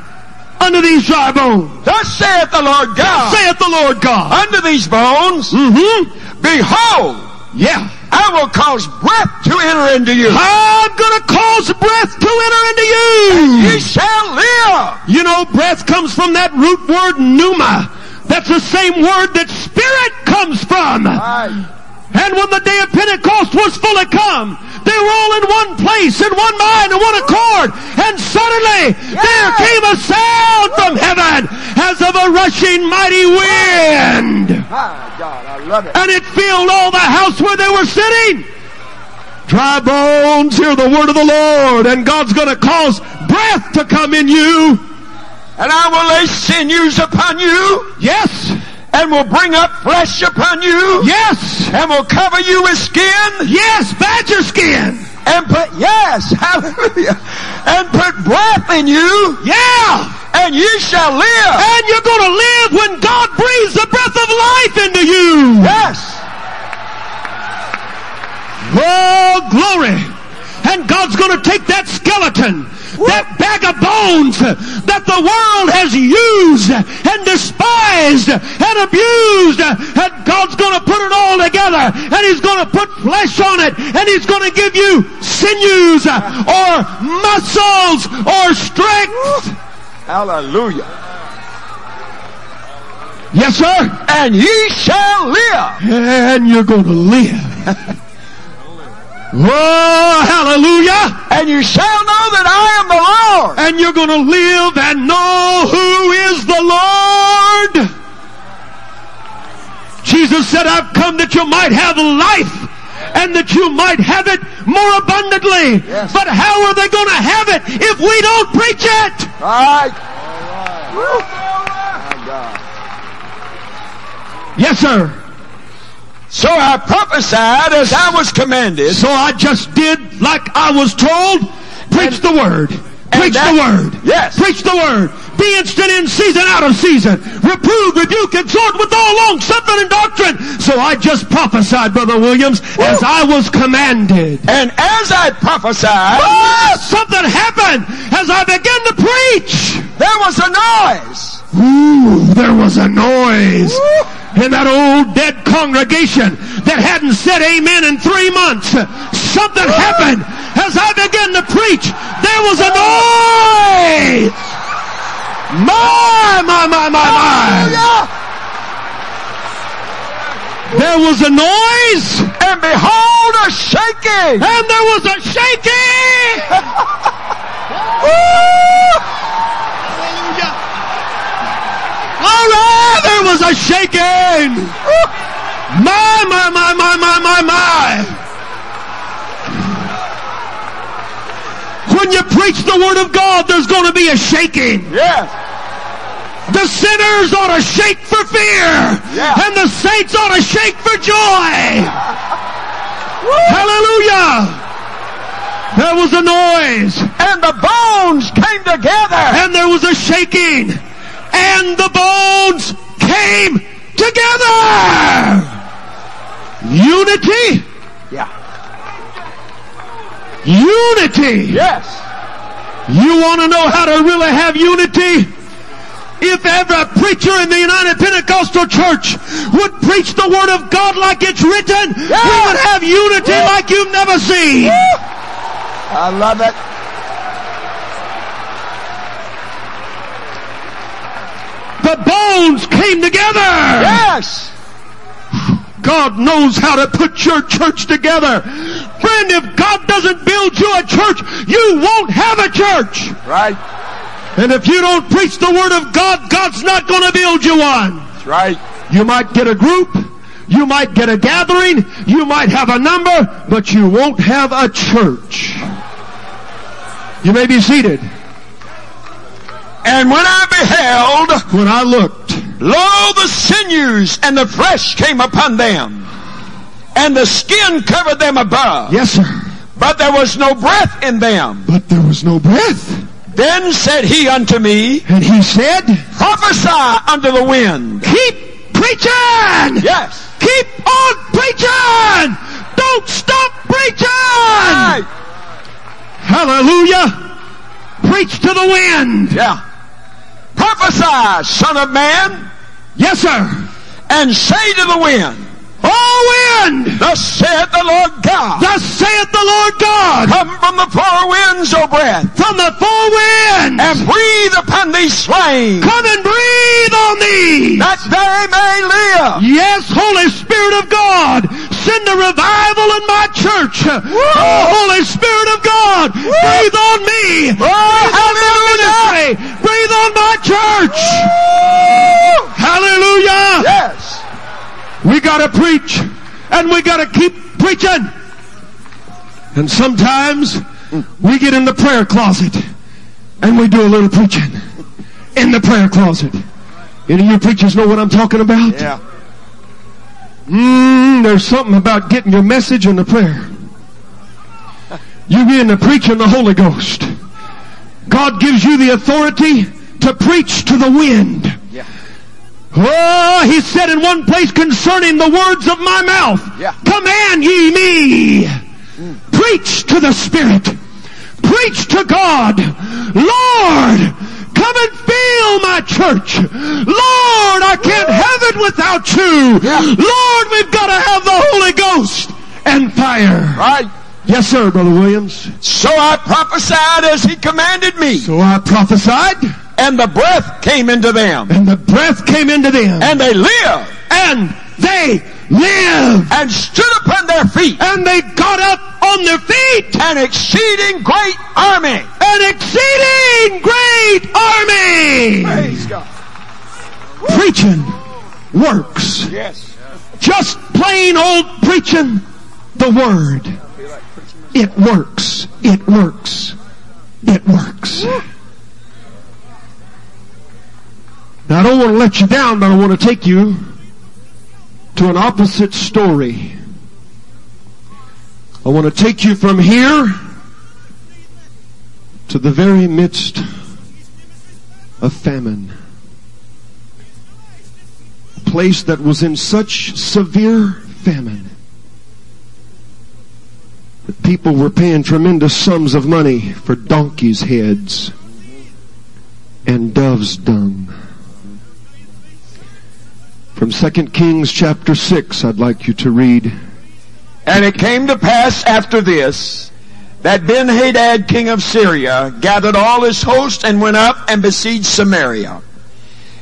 unto these dry bones. Thus saith the Lord God Saith the Lord God. unto these bones, Mm-hmm. Behold, Yeah. I will cause breath to enter into you. I'm gonna cause breath to enter into you. Ye shall live. You know, breath comes from that root word pneuma. That's the same word that spirit comes from. And when the day of Pentecost was fully come, they were all in one place, in one mind, in one accord. And suddenly there came a sound from heaven as of a rushing mighty wind. My God, I love it. And it filled all the house where they were sitting. Dry bones, hear the word of the Lord, and God's gonna cause breath to come in you. And I will lay sinews upon you, Yes, and will bring up flesh upon you, yes, and will cover you with skin, yes, badger skin. and put, yes, (laughs) hallelujah, and put breath in you, Yeah, and you shall live. and you're gonna live when God breathes the breath of life into you. Yes. Oh, glory. And God's going to take that skeleton, that bag of bones that the world has used and despised and abused, and God's going to put it all together, and He's going to put flesh on it, and He's going to give you sinews or muscles or strength. Hallelujah. Yes, sir. And ye shall live. And you're going to live. (laughs) Oh, hallelujah. And you shall know that I am the Lord. and you're going to live and know who is the Lord. Jesus said, I've come that you might have life and that you might have it more abundantly. Yes. But how are they going to have it if we don't preach it? All right. Woo. My God. Yes, sir. So I prophesied as I was commanded. So I just did like I was told. Preach the word. Preach that- the word. Yes. Preach the word. Be instant in season, out of season. Reprove, rebuke, exhort with all long suffering and doctrine. So I just prophesied, Brother Williams, as I was commanded. And as I prophesied, Ah, something happened as I began to preach. there was a noise. Ooh, there was a noise in that old dead congregation that hadn't said amen in three months. Something happened as I began to preach. There was a noise. My, my, my, my, my. There was a noise And behold a shaking. and there was a shaking. (laughs) right, there was a shaking. My, my, my, my, my, my, my. When you preach the word of God, there's going to be a shaking. Yes. The sinners ought to shake for fear. Yeah. And the saints ought to shake for joy. Hallelujah. There was a noise. And the bones came together. And there was a shaking. And the bones came together. Unity. Yeah. Unity. Yes. You want to know how to really have unity? If every preacher in the United Pentecostal Church would preach the Word of God like it's written, we would have unity like you've never seen. I love it. The bones came together. Yes. God knows how to put your church together. Friend, if God doesn't build you a church, you won't have a church. Right. And if you don't preach the Word of God, God's not going to build you one. That's right. You might get a group, you might get a gathering, you might have a number, but you won't have a church. You may be seated. And when I beheld, When I looked, lo, the sinews and the flesh came upon them, and the skin covered them above, yes sir, but there was no breath in them. but there was no breath. Then said he unto me, And he said, Prophesy unto the wind. keep preaching! Yes. Keep on preaching! Don't stop preaching! Right. Hallelujah! Preach to the wind! Yeah. Prophesy, son of man, Yes sir! and say to the wind, Oh wind! Thus saith the Lord God, Thus saith the Lord God! Come from the four winds, O breath, From the four winds! and breathe upon these slain, Come and breathe on these! that they may live. Yes, Holy Spirit of God, send a revival in my church. Oh, Holy Spirit of God, breathe on me. Oh, breathe on my ministry. Breathe on church. Hallelujah. Yes. We gotta preach and we gotta keep preaching. And sometimes we get in the prayer closet and we do a little preaching in the prayer closet. Any of you preachers know what I'm talking about? Yeah. Mm, there's something about getting your message in the prayer. You begin to preach in the Holy Ghost. God gives you the authority to preach to the wind. Yeah. Oh, he said in one place concerning the words of my mouth, Yeah. command ye me. Mm. Preach to the Spirit. Preach to God. Lord, come and fill my church. Lord, I can't have it without you. Yeah. Lord, we've got to have the Holy Ghost and fire. Right. Yes, sir, Brother Williams. So I prophesied as he commanded me, So I prophesied, and the breath came into them, and the breath came into them, and they lived, and they lived. and stood upon their feet, and they got up on their feet. an exceeding great army. An exceeding great army. Praise God. Preaching works. Yes. Just plain old preaching the word. It works. It works. It works. Now I don't want to let you down, but I want to take you to an opposite story. I want to take you from here to the very midst of famine. A place that was in such severe famine that people were paying tremendous sums of money for donkeys' heads and doves' dung. From 2 Kings chapter 6, I'd like you to read. And it came to pass after this that Ben-Hadad, king of Syria, gathered all his host and went up and besieged Samaria.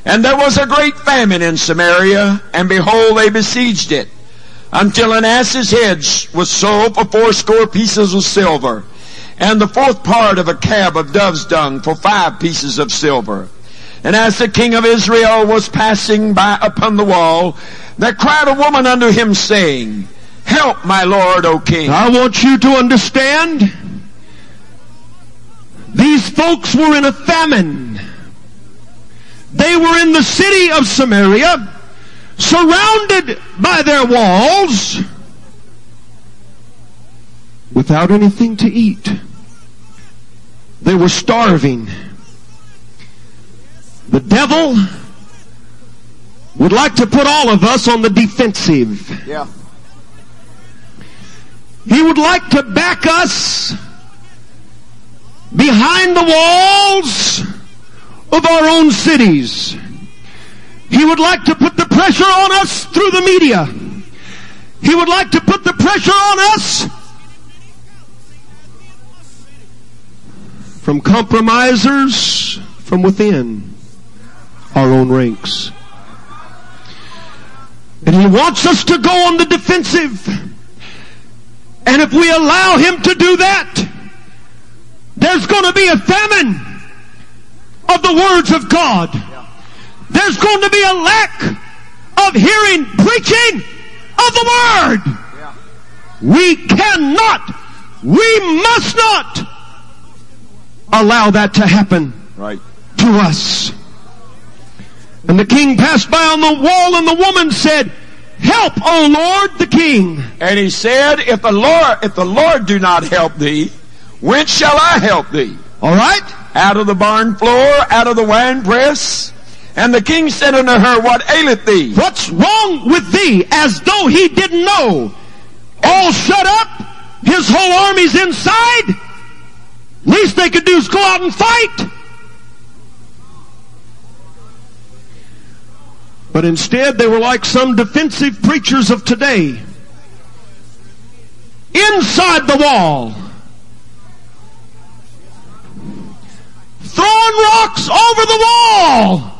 And there was a great famine in Samaria, and behold, they besieged it, until an ass's head was sold for fourscore pieces of silver, and the fourth part of a cab of dove's dung for five pieces of silver. And as the king of Israel was passing by upon the wall, there cried a woman unto him, saying, Help, my lord, O king. I want you to understand these folks were in a famine. They were in the city of Samaria, surrounded by their walls, without anything to eat. They were starving. The devil would like to put all of us on the defensive. Yeah. He would like to back us behind the walls of our own cities. He would like to put the pressure on us through the media. He would like to put the pressure on us from compromisers from within our own ranks. And he wants us to go on the defensive. And if we allow him to do that, there's going to be a famine of the words of God. There's going to be a lack of hearing preaching of the word. We cannot, we must not allow that to happen Right. to us. And the king passed by on the wall and the woman said, Help, O Lord, the king. And he said, If the Lord, if the Lord do not help thee, whence shall I help thee? All right? Out of the barn floor, out of the winepress? And the king said unto her, What aileth thee? What's wrong with thee? As though he didn't know. All shut up. His whole army's inside. Least they could do is go out and fight. But instead, they were like some defensive preachers of today. Inside the wall. Throwing rocks over the wall.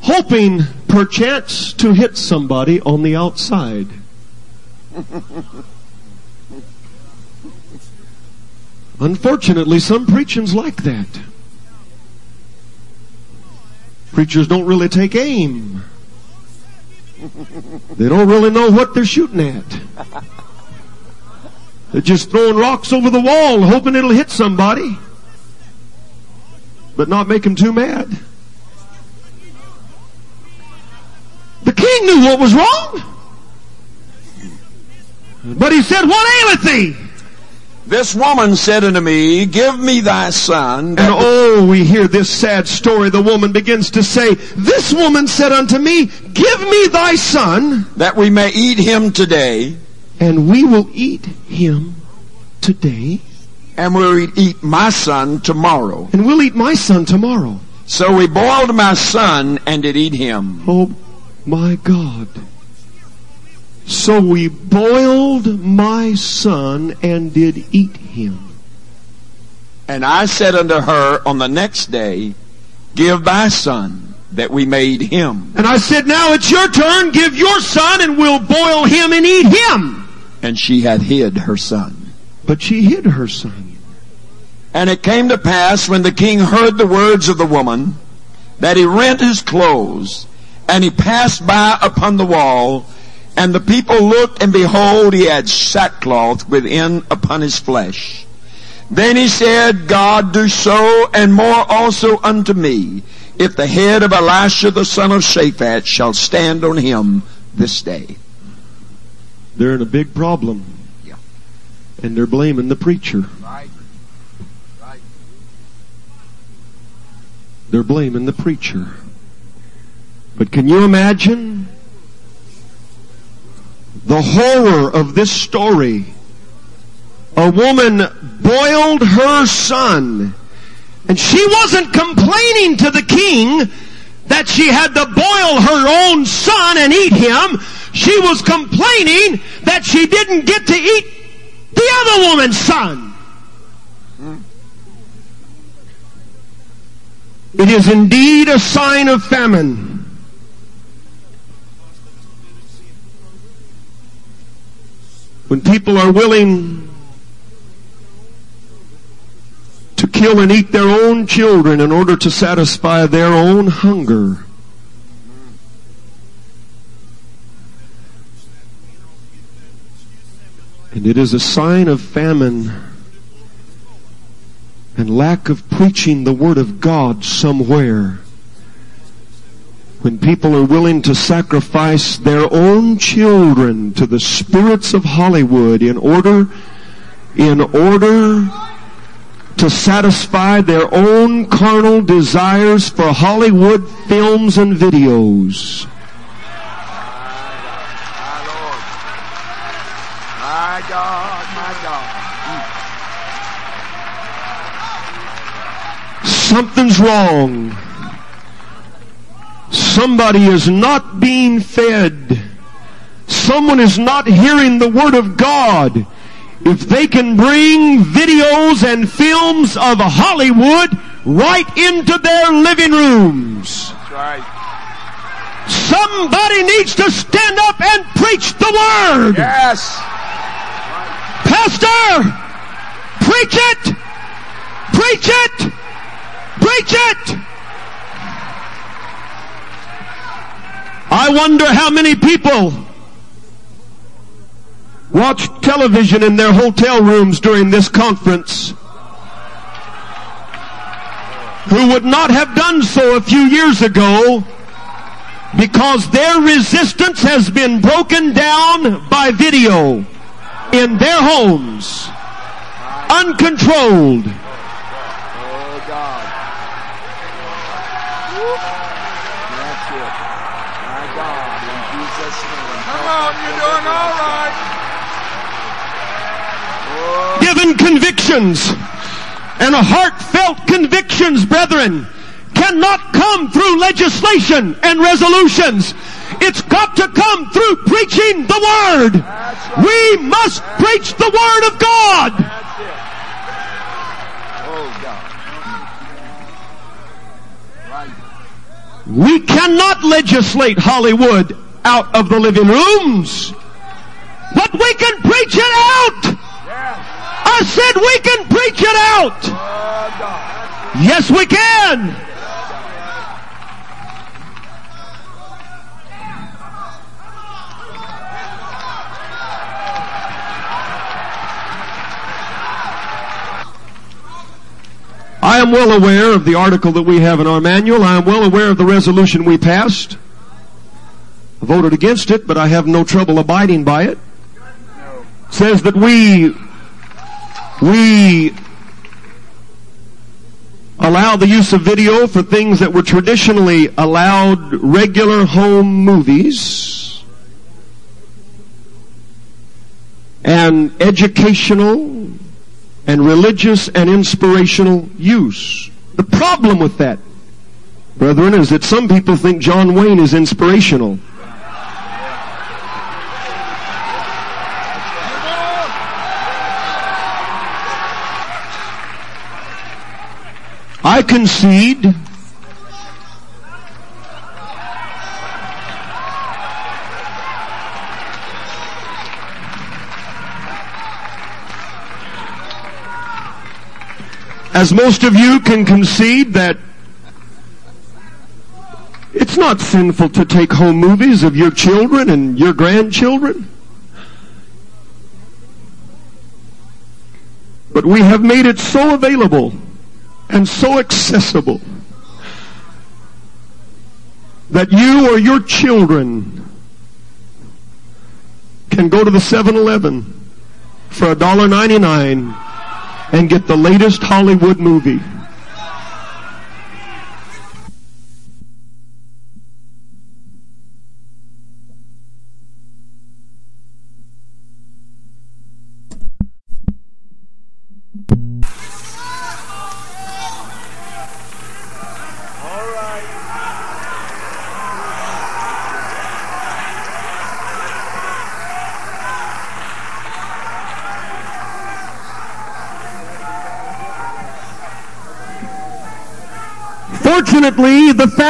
Hoping, perchance, to hit somebody on the outside. Unfortunately, some preaching's like that. Preachers don't really take aim. They don't really know what they're shooting at. They're just throwing rocks over the wall, hoping it'll hit somebody, but not make them too mad. The king knew what was wrong. But he said, What aileth thee? This woman said unto me, Give me thy son. And oh, we hear this sad story. The woman begins to say, This woman said unto me, Give me thy son, that we may eat him today, and we will eat him today, and we'll eat my son tomorrow. and we'll eat my son tomorrow. So we boiled my son and did eat him. Oh my God. So we boiled my son and did eat him. And I said unto her on the next day, Give thy son, that we made him. And I said, Now it's your turn. Give your son, and we'll boil him and eat him. And she had hid her son. But she hid her son. And it came to pass when the king heard the words of the woman, that he rent his clothes, and he passed by upon the wall, and the people looked, and behold, he had sackcloth within upon his flesh. Then he said, God do so, and more also unto me, if the head of Elisha the son of Shaphat shall stand on him this day. They're in a big problem. Yeah. And they're blaming the preacher. Right. Right. They're blaming the preacher. But can you imagine the horror of this story? A woman boiled her son, and she wasn't complaining to the king that she had to boil her own son and eat him. She was complaining that she didn't get to eat the other woman's son. It is indeed a sign of famine. When people are willing to kill and eat their own children in order to satisfy their own hunger. And it is a sign of famine and lack of preaching the Word of God somewhere. When people are willing to sacrifice their own children to the spirits of Hollywood in order, in order to satisfy their own carnal desires for Hollywood films and videos. Something's wrong. Somebody is not being fed. Someone is not hearing the Word of God. If they can bring videos and films of Hollywood right into their living rooms. That's right. Somebody needs to stand up and preach the Word. Yes. Pastor, preach it! Preach it! Preach it! I wonder how many people watch television in their hotel rooms during this conference who would not have done so a few years ago because their resistance has been broken down by video in their homes, uncontrolled. Given convictions and heartfelt convictions, brethren, cannot come through legislation and resolutions. It's got to come through preaching the Word. We must preach the Word of God. that's. Oh, God. Right. We cannot legislate Hollywood out of the living rooms, but we can preach it out. I said we can preach it out. Yes, we can. I am well aware of the article that we have in our manual. I am well aware of the resolution we passed. I voted against it, but I have no trouble abiding by it. It says that we we allow the use of video for things that were traditionally allowed regular home movies and educational and religious and inspirational use. The problem with that, brethren, is that some people think John Wayne is inspirational. I concede as most of you can concede that it's not sinful to take home movies of your children and your grandchildren. But we have made it so available and so accessible that you or your children can go to the 7-Eleven for $1.99 and get the latest Hollywood movie.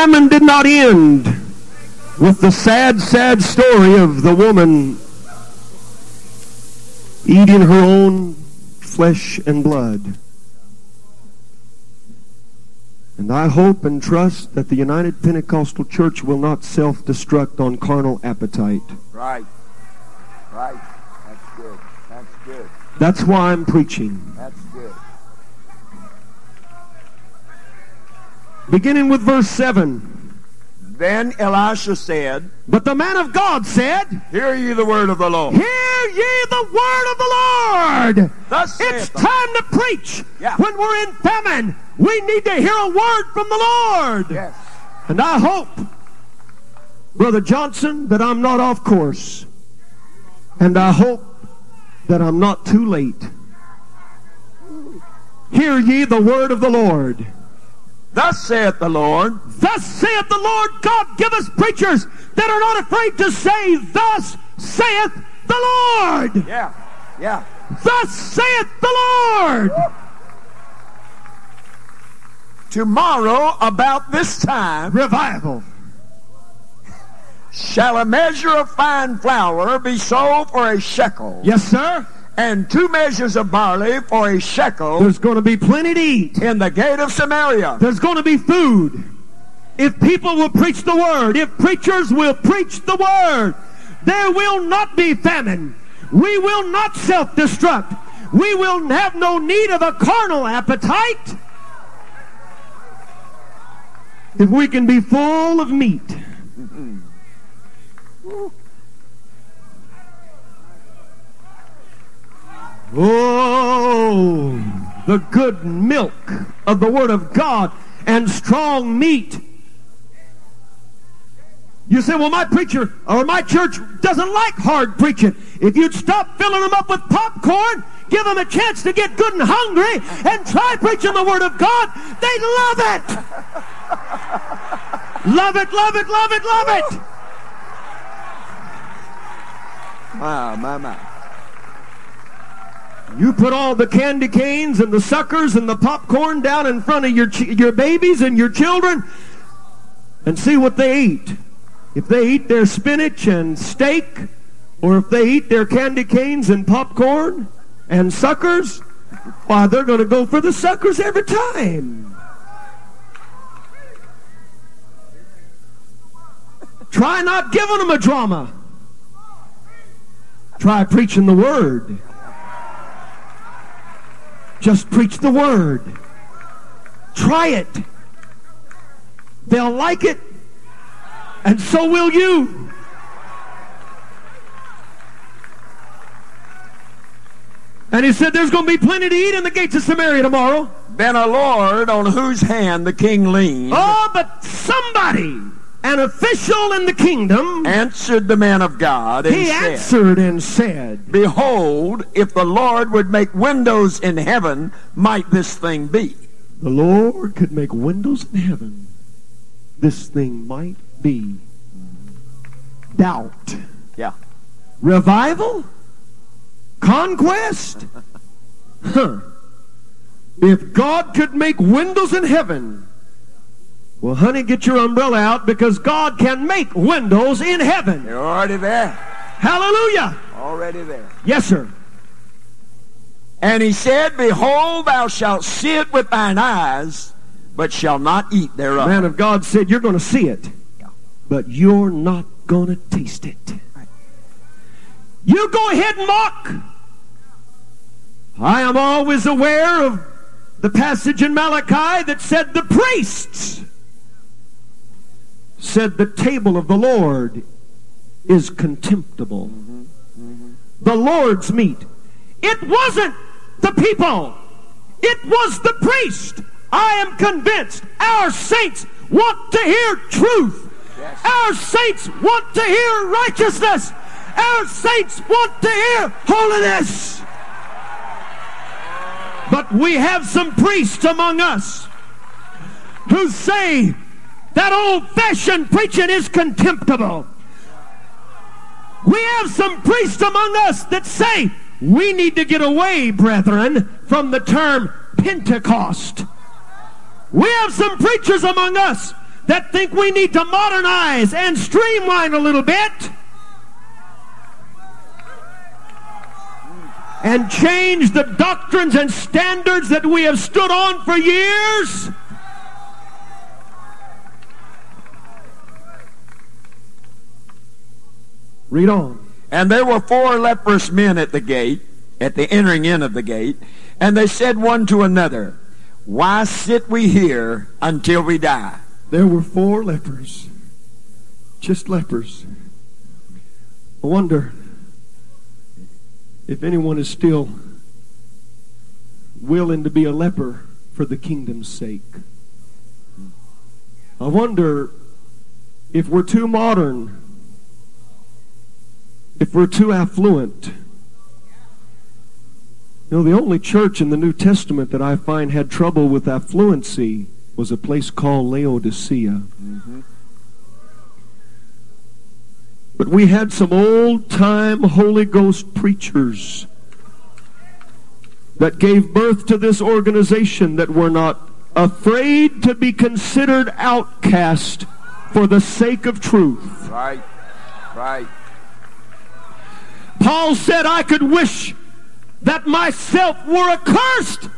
Famine did not end with the sad, sad story of the woman eating her own flesh and blood. And I hope and trust that the United Pentecostal Church will not self-destruct on carnal appetite. Right. Right. That's good. That's good. That's why I'm preaching. That's beginning with verse 7. Then Elisha said, But the man of God said, Hear ye the word of the Lord. Hear ye the word of the Lord. Thus It's time to preach. Yeah. When we're in famine, we need to hear a word from the Lord. Yes. And I hope, Brother Johnson, that I'm not off course. And I hope that I'm not too late. Hear ye the word of the Lord. Thus saith the Lord, Thus saith the Lord God, give us preachers that are not afraid to say, Thus saith the Lord. Yeah, yeah. Thus saith the Lord. Tomorrow, about this time, Revival. shall a measure of fine flour be sold for a shekel, Yes, sir. And two measures of barley for a shekel There's going to be plenty to eat. in the gate of Samaria. There's going to be food. If people will preach the word, if preachers will preach the word, there will not be famine. We will not self-destruct. We will have no need of a carnal appetite. If we can be full of meat. Oh, the good milk of the Word of God and strong meat. You say, well, my preacher or my church doesn't like hard preaching. If you'd stop filling them up with popcorn, give them a chance to get good and hungry, and try preaching the Word of God, they'd love it. love it, love it, love it, love it. My, my, my. You put all the candy canes and the suckers and the popcorn down in front of your your babies and your children and see what they eat. If they eat their spinach and steak, or if they eat their candy canes and popcorn and suckers, why, they're going to go for the suckers every time. Try not giving them a drama. Try preaching the word. Just preach the word. Try it. They'll like it, and so will you. And he said, There's going to be plenty to eat in the gates of Samaria tomorrow. Then a Lord on whose hand the king leaned Oh, but somebody, an official in the kingdom, answered the man of God and he said, answered and said, Behold, if the Lord would make windows in heaven, might this thing be? The Lord could make windows in heaven. This thing might be doubt. Yeah. Revival? Conquest? (laughs) Huh. If God could make windows in heaven, well, honey, get your umbrella out because God can make windows in heaven. You're already there. Hallelujah. Already there. Yes, sir. And he said, Behold, thou shalt see it with thine eyes, but shall not eat thereof. The man of God said, You're going to see it, but you're not going to taste it. You go ahead and mock. I am always aware of the passage in Malachi that said the priests said the table of the Lord is contemptible. The Lord's meat. It wasn't the people. It was the priest. I am convinced our saints want to hear truth. Our saints want to hear righteousness. Our saints want to hear holiness. But we have some priests among us who say that old-fashioned preaching is contemptible. We have some priests among us that say we need to get away, brethren, from the term Pentecost. We have some preachers among us that think we need to modernize and streamline a little bit and change the doctrines and standards that we have stood on for years. Read on. And there were four leprous men at the gate, at the entering in of the gate, and they said one to another, Why sit we here until we die? There were four lepers. Just lepers. I wonder if anyone is still willing to be a leper for the kingdom's sake. I wonder if we're too modern, if we're too affluent. You know, the only church in the New Testament that I find had trouble with affluency was a place called Laodicea. Mm-hmm. But we had some old time Holy Ghost preachers that gave birth to this organization that were not afraid to be considered outcast for the sake of truth. Right. Right. Paul said, I could wish that myself were accursed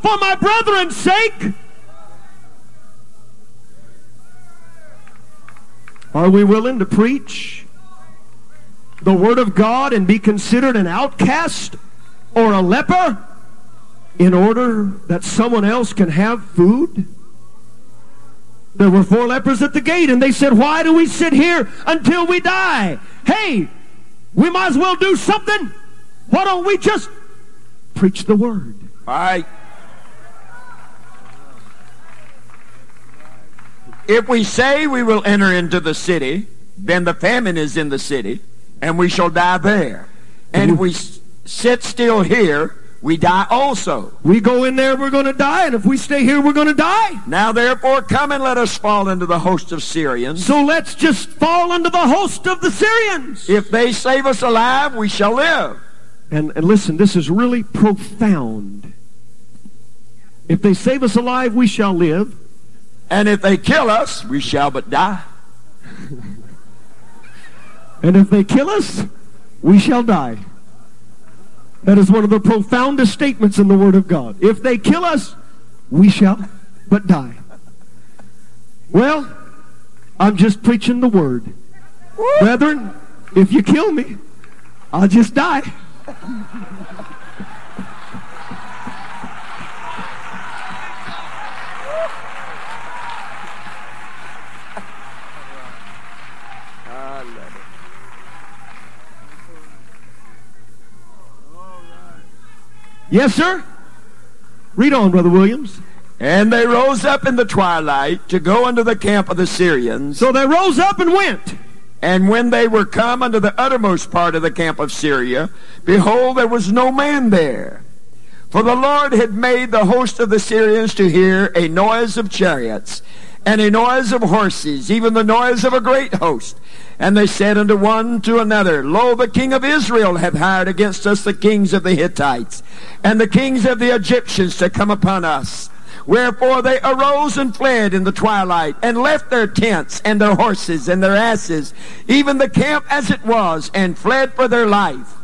for my brethren's sake. Are we willing to preach the Word of God and be considered an outcast or a leper in order that someone else can have food? There were four lepers at the gate, and they said, Why do we sit here until we die? Hey, we might as well do something. Why don't we just preach the Word? Right. If we say we will enter into the city, then the famine is in the city, and we shall die there. And if we sit still here, we die also. We go in there, we're going to die, and if we stay here, we're going to die. Now therefore come and let us fall into the host of Syrians. So let's just fall into the host of the Syrians. If they save us alive, we shall live. And, and listen, this is really profound. If they save us alive, we shall live. And if they kill us, we shall but die. (laughs) And if they kill us, we shall die. That is one of the profoundest statements in the Word of God. If they kill us, we shall but die. Well, I'm just preaching the Word. Brethren, if you kill me, I'll just die. Yes, sir? Read on, Brother Williams. And they rose up in the twilight to go unto the camp of the Syrians. So they rose up and went. And when they were come unto the uttermost part of the camp of Syria, behold, there was no man there. For the Lord had made the host of the Syrians to hear a noise of chariots, and a noise of horses, even the noise of a great host. And they said unto one to another, Lo, the king of Israel hath hired against us the kings of the Hittites, and the kings of the Egyptians to come upon us. Wherefore they arose and fled in the twilight, and left their tents, and their horses, and their asses, even the camp as it was, and fled for their life.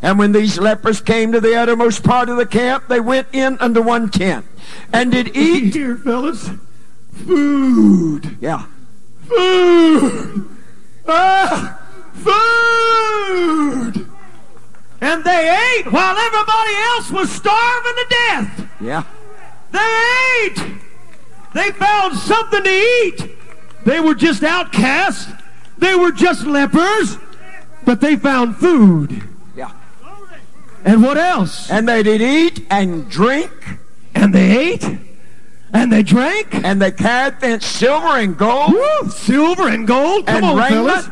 And when these lepers came to the uttermost part of the camp, they went in unto one tent, and did (laughs) eat. Dear fellas. Food. Yeah. Food. Ah, food. And they ate while everybody else was starving to death. Yeah. They ate. They found something to eat. They were just outcasts. They were just lepers. But they found food. Yeah. And what else? And they did eat and drink, And they ate. And they drank. and they carried thence silver and gold, Woo, silver and gold. Come And on, raiment. fellas.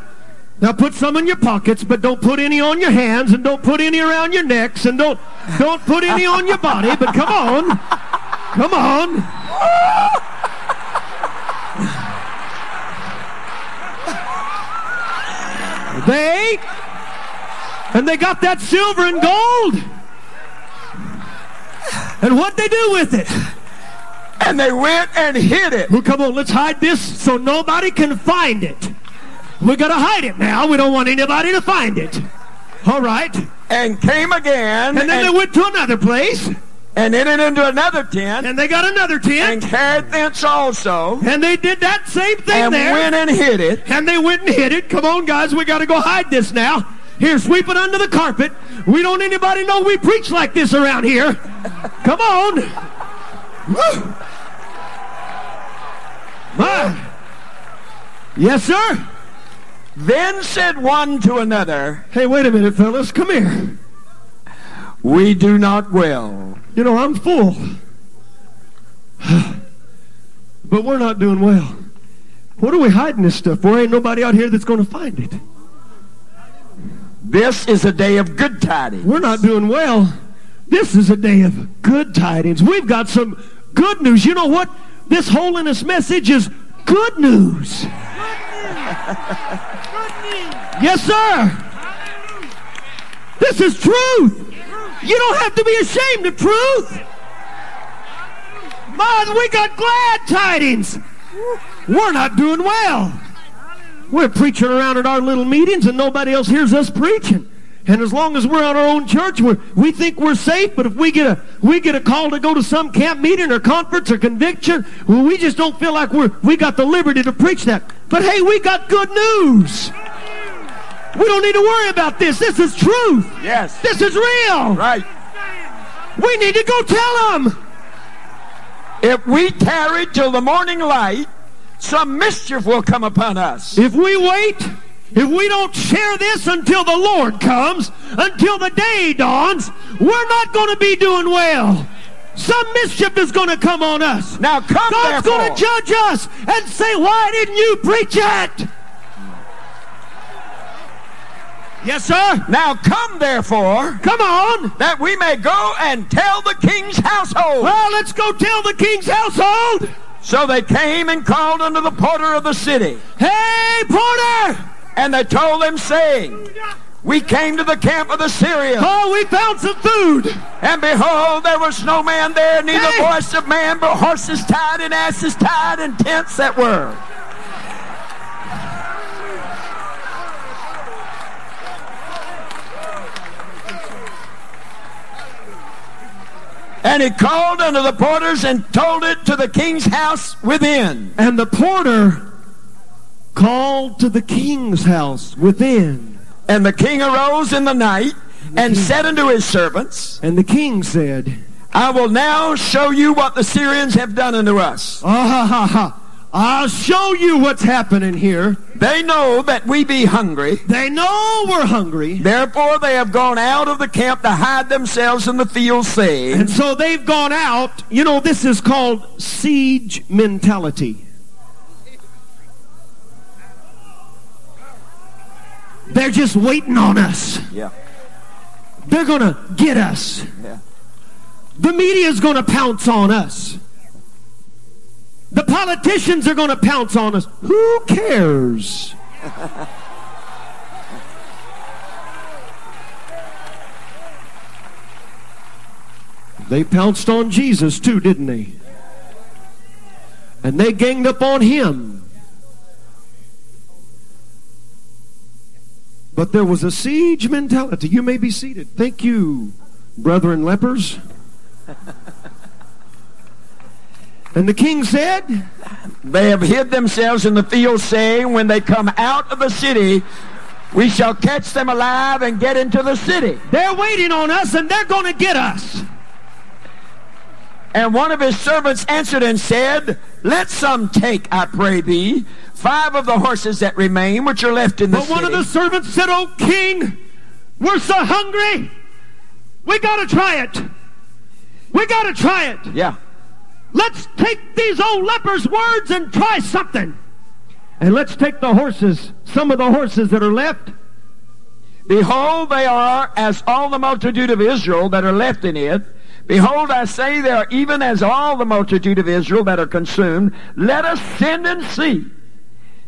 Now put some in your pockets, but don't put any on your hands, and don't put any around your necks, and don't don't put any on your body. But come on, come on. They ate, and they got that silver and gold. And what they do with it? And they went and hid it. Well, come on, let's hide this so nobody can find it. We gotta hide it now. We don't want anybody to find it. All right. And came again, And then they went to another place, and entered into another tent, and they got another tent. and carried thence also, and they did that same thing there. and there. went and hid it. And they went and hid it. Come on, guys, we gotta go hide this now. Here, sweep it under the carpet. We don't anybody know we preach like this around here. Come on. Woo! My. Yes, sir. Then said one to another, Hey, wait a minute, fellas. Come here. We do not well. You know, I'm full. (sighs) But we're not doing well. What are we hiding this stuff? for? ain't nobody out here that's going to find it. This is a day of good tidings. We're not doing well. This is a day of good tidings. We've got some good news. You know what? This holiness message is good news. Yes, sir. This is truth. You don't have to be ashamed of truth. Man, we got glad tidings. We're not doing well. We're preaching around at our little meetings and nobody else hears us preaching. And as long as we're on our own church, we're, we think we're safe. But if we get a we get a call to go to some camp meeting or conference or conviction, well, we just don't feel like we're we got the liberty to preach that. But hey, we got good news. We don't need to worry about this. This is truth. Yes. This is real. Right. We need to go tell them. If we tarry till the morning light, some mischief will come upon us. If we wait, if we don't share this until the Lord comes, until the day dawns, we're not going to be doing well. Some mischief is going to come on us. Now come God's going to judge us and say, Why didn't you preach it? Yes, sir. Now come therefore, Come on. that we may go and tell the king's household. Well, let's go tell the king's household. So they came and called unto the porter of the city. Hey, porter. And they told them, saying, We came to the camp of the Syrians. Oh, we found some food. And behold, there was no man there, neither Hey! voice of man, but horses tied and asses tied and tents that were. And he called unto the porters and told it to the king's house within. And the porter called to the king's house within. And the king arose in the night and said unto his servants, And the king said, I will now show you what the Syrians have done unto us. Ah ha ha ha. I'll show you what's happening here. They know that we be hungry. They know we're hungry. Therefore they have gone out of the camp to hide themselves in the fields, saying, And so they've gone out. You know, this is called siege mentality. They're just waiting on us. Yeah. They're going to get us. Yeah. The media's going to pounce on us. The politicians are going to pounce on us. Who cares? (laughs) they pounced on Jesus too, didn't they? And they ganged up on him. But there was a siege mentality. You may be seated. Thank you, brethren lepers. (laughs) And the king said, They have hid themselves in the fields, saying, When they come out of the city, we shall catch them alive and get into the city. They're waiting on us and they're going to get us. And one of his servants answered and said, Let some take, I pray thee, five of the horses that remain, which are left in the But city. one of the servants said, Oh, king, we're so hungry. We got to try it. We got to try it. yeah. Let's take these old lepers' words and try something. And let's take the horses, some of the horses that are left. Behold, they are as all the multitude of Israel that are left in it. Behold, I say there, even as all the multitude of Israel that are consumed. Let us send and see.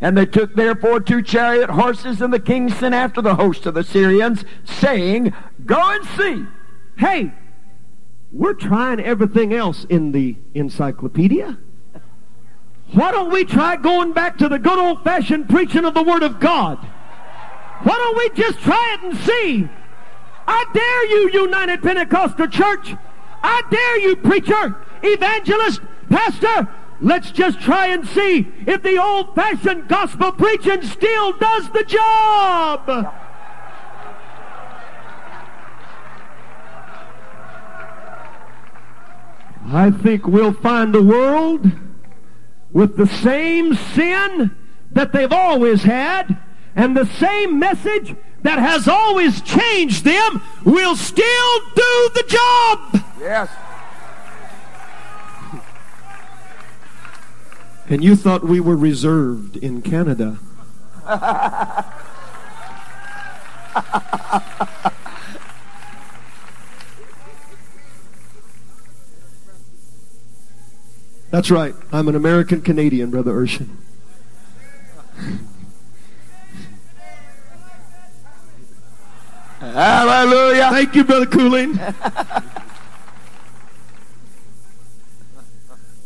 And they took therefore two chariot horses, and the king sent after the host of the Syrians, saying, Go and see. Hey, we're trying everything else in the encyclopedia. Why don't we try going back to the good old fashioned preaching of the Word of God? Why don't we just try it and see? I dare you, United Pentecostal Church. I dare you, preacher, evangelist, pastor. Let's just try and see if the old fashioned gospel preaching still does the job. I think we'll find a world with the same sin that they've always had and the same message that has always changed them will still do the job. Yes. And you thought we were reserved in Canada. That's right. I'm an American Canadian, Brother Urshan. Hallelujah. Thank you, Brother Cooling.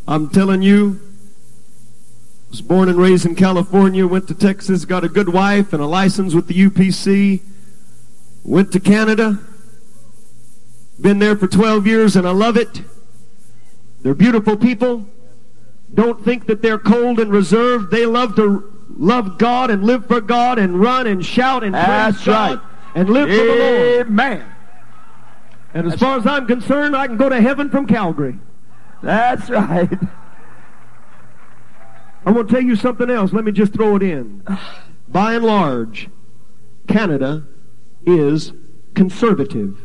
I'm telling you, was born and raised in California, went to Texas, got a good wife and a license with the UPC, went to Canada, been there for 12 years and I love it. They're beautiful people. Don't think that they're cold and reserved. They love to love God and live for God and run and shout and That's praise God right. And live for the Lord. Amen. And as far as I'm concerned, I can go to heaven from Calgary. That's right. I want to tell you something else. Let me just throw it in. By and large, Canada is conservative.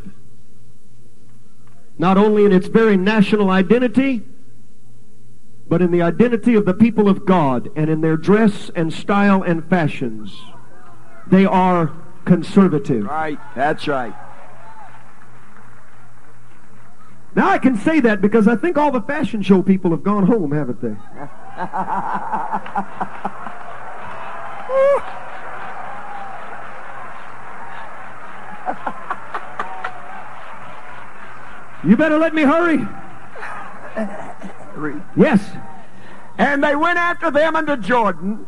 Not only in its very national identity, but in the identity of the people of God and in their dress and style and fashions. They are conservative. Right. That's right. Now I can say that because I think all the fashion show people have gone home, haven't they? (laughs) You better let me hurry. Yes. And they went after them unto Jordan,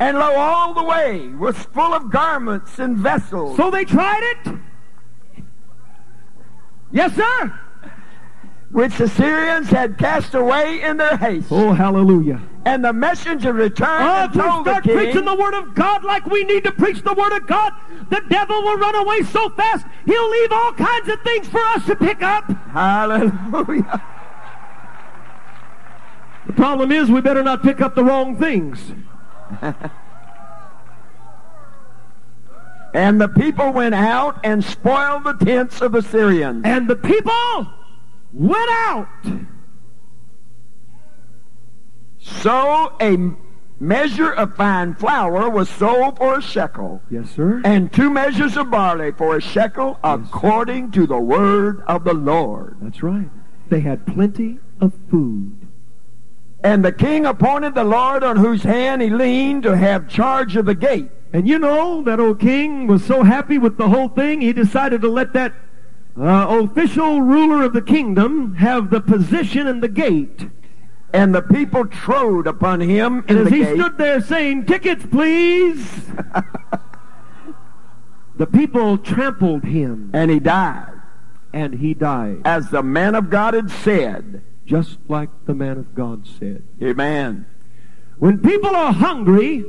and lo, all the way was full of garments and vessels. So they tried it? Yes, sir. which the Syrians had cast away in their haste. Oh, hallelujah. And the messenger returned Oh, and if we told the start preaching the Word of God like we need to preach the Word of God, the devil will run away so fast, he'll leave all kinds of things for us to pick up. Hallelujah. The problem is we better not pick up the wrong things. (laughs) And the people went out and spoiled the tents of the Syrians. And the people went out. So a measure of fine flour was sold for a shekel, Yes, sir. and two measures of barley for a shekel, according to the word of the Lord. That's right. They had plenty of food. And the king appointed the Lord on whose hand he leaned to have charge of the gate. And you know, that old king was so happy with the whole thing, he decided to let that uh, official ruler of the kingdom have the position in the gate. And the people trode upon him And as he gate. stood there saying, Tickets, please, (laughs) the people trampled him, and he died, and he died, as the man of God had said. Just like the man of God said. Amen. When people are hungry,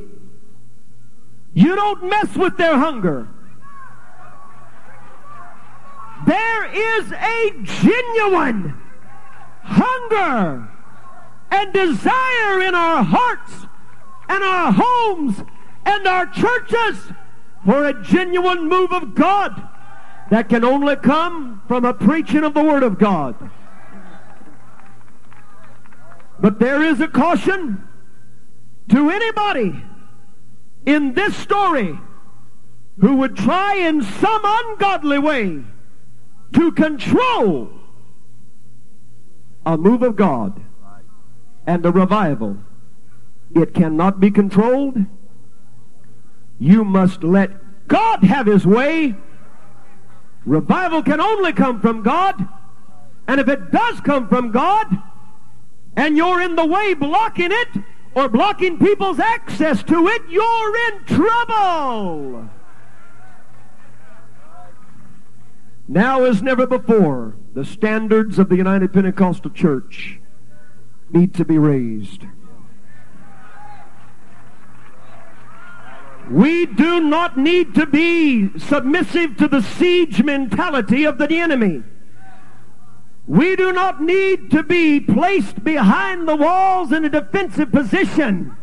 you don't mess with their hunger. There is a genuine hunger and desire in our hearts and our homes and our churches for a genuine move of God that can only come from a preaching of the Word of God. But there is a caution to anybody in this story who would try in some ungodly way to control a move of God and a revival. It cannot be controlled. You must let God have his way. Revival can only come from God. And if it does come from God, and you're in the way blocking it or blocking people's access to it, you're in trouble. Now as never before, the standards of the United Pentecostal Church need to be raised. We do not need to be submissive to the siege mentality of the enemy. We do not need to be placed behind the walls in a defensive position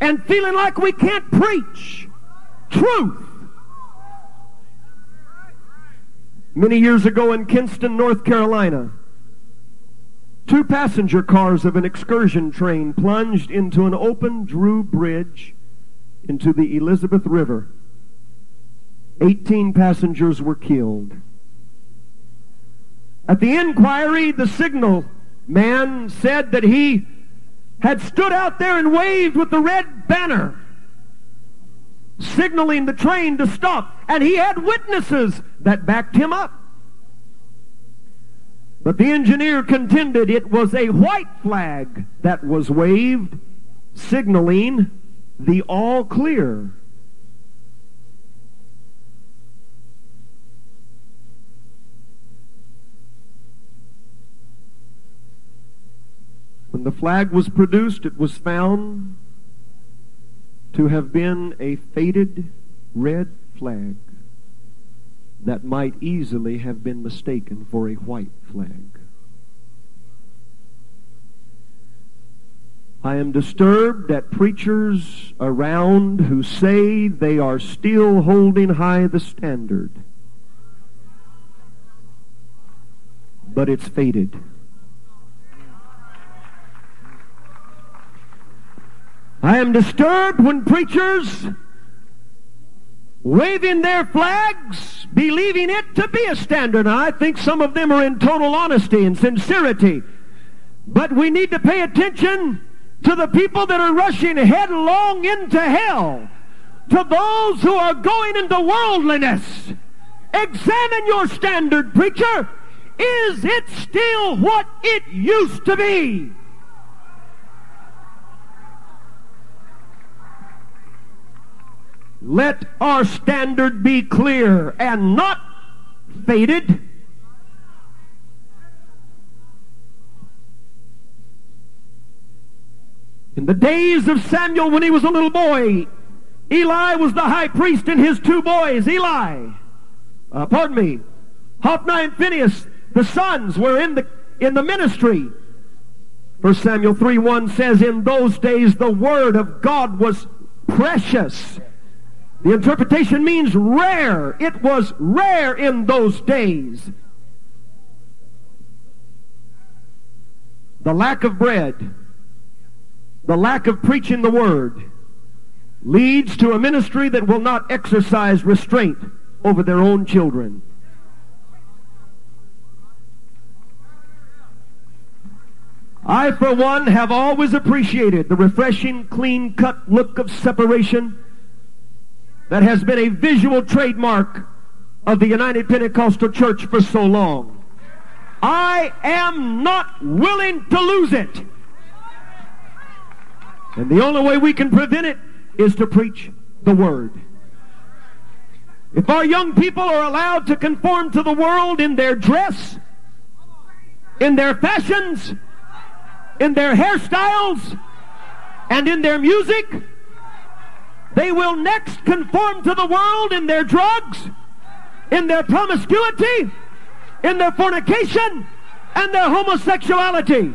and feeling like we can't preach truth. Many years ago in Kinston, North Carolina, two passenger cars of an excursion train plunged into an open Drew Bridge into the Elizabeth River. 18 passengers were killed. At the inquiry, the signal man said that he had stood out there and waved with the red banner, signaling the train to stop, and he had witnesses that backed him up. But the engineer contended it was a white flag that was waved, signaling the all clear. When the flag was produced, it was found to have been a faded red flag that might easily have been mistaken for a white flag. I am disturbed at preachers around who say they are still holding high the standard. But it's faded. I am disturbed when preachers waving their flags, believing it to be a standard. Now, I think some of them are in total honesty and sincerity. But we need to pay attention to the people that are rushing headlong into hell, to those who are going into worldliness. Examine your standard, preacher. Is it still what it used to be? Let our standard be clear and not faded. In the days of Samuel when he was a little boy, Eli was the high priest and his two boys, Eli, uh, pardon me, Hophni and Phinehas, the sons were in the, in the ministry. 1 Samuel 3 1 says, In those days the word of God was precious. The interpretation means rare. It was rare in those days. The lack of bread the lack of preaching the word leads to a ministry that will not exercise restraint over their own children. I, for one, have always appreciated the refreshing, clean cut look of separation that has been a visual trademark of the United Pentecostal Church for so long. I am not willing to lose it. And the only way we can prevent it is to preach the Word. If our young people are allowed to conform to the world in their dress, in their fashions, in their hairstyles, and in their music, they will next conform to the world in their drugs, in their promiscuity, in their fornication, and their homosexuality.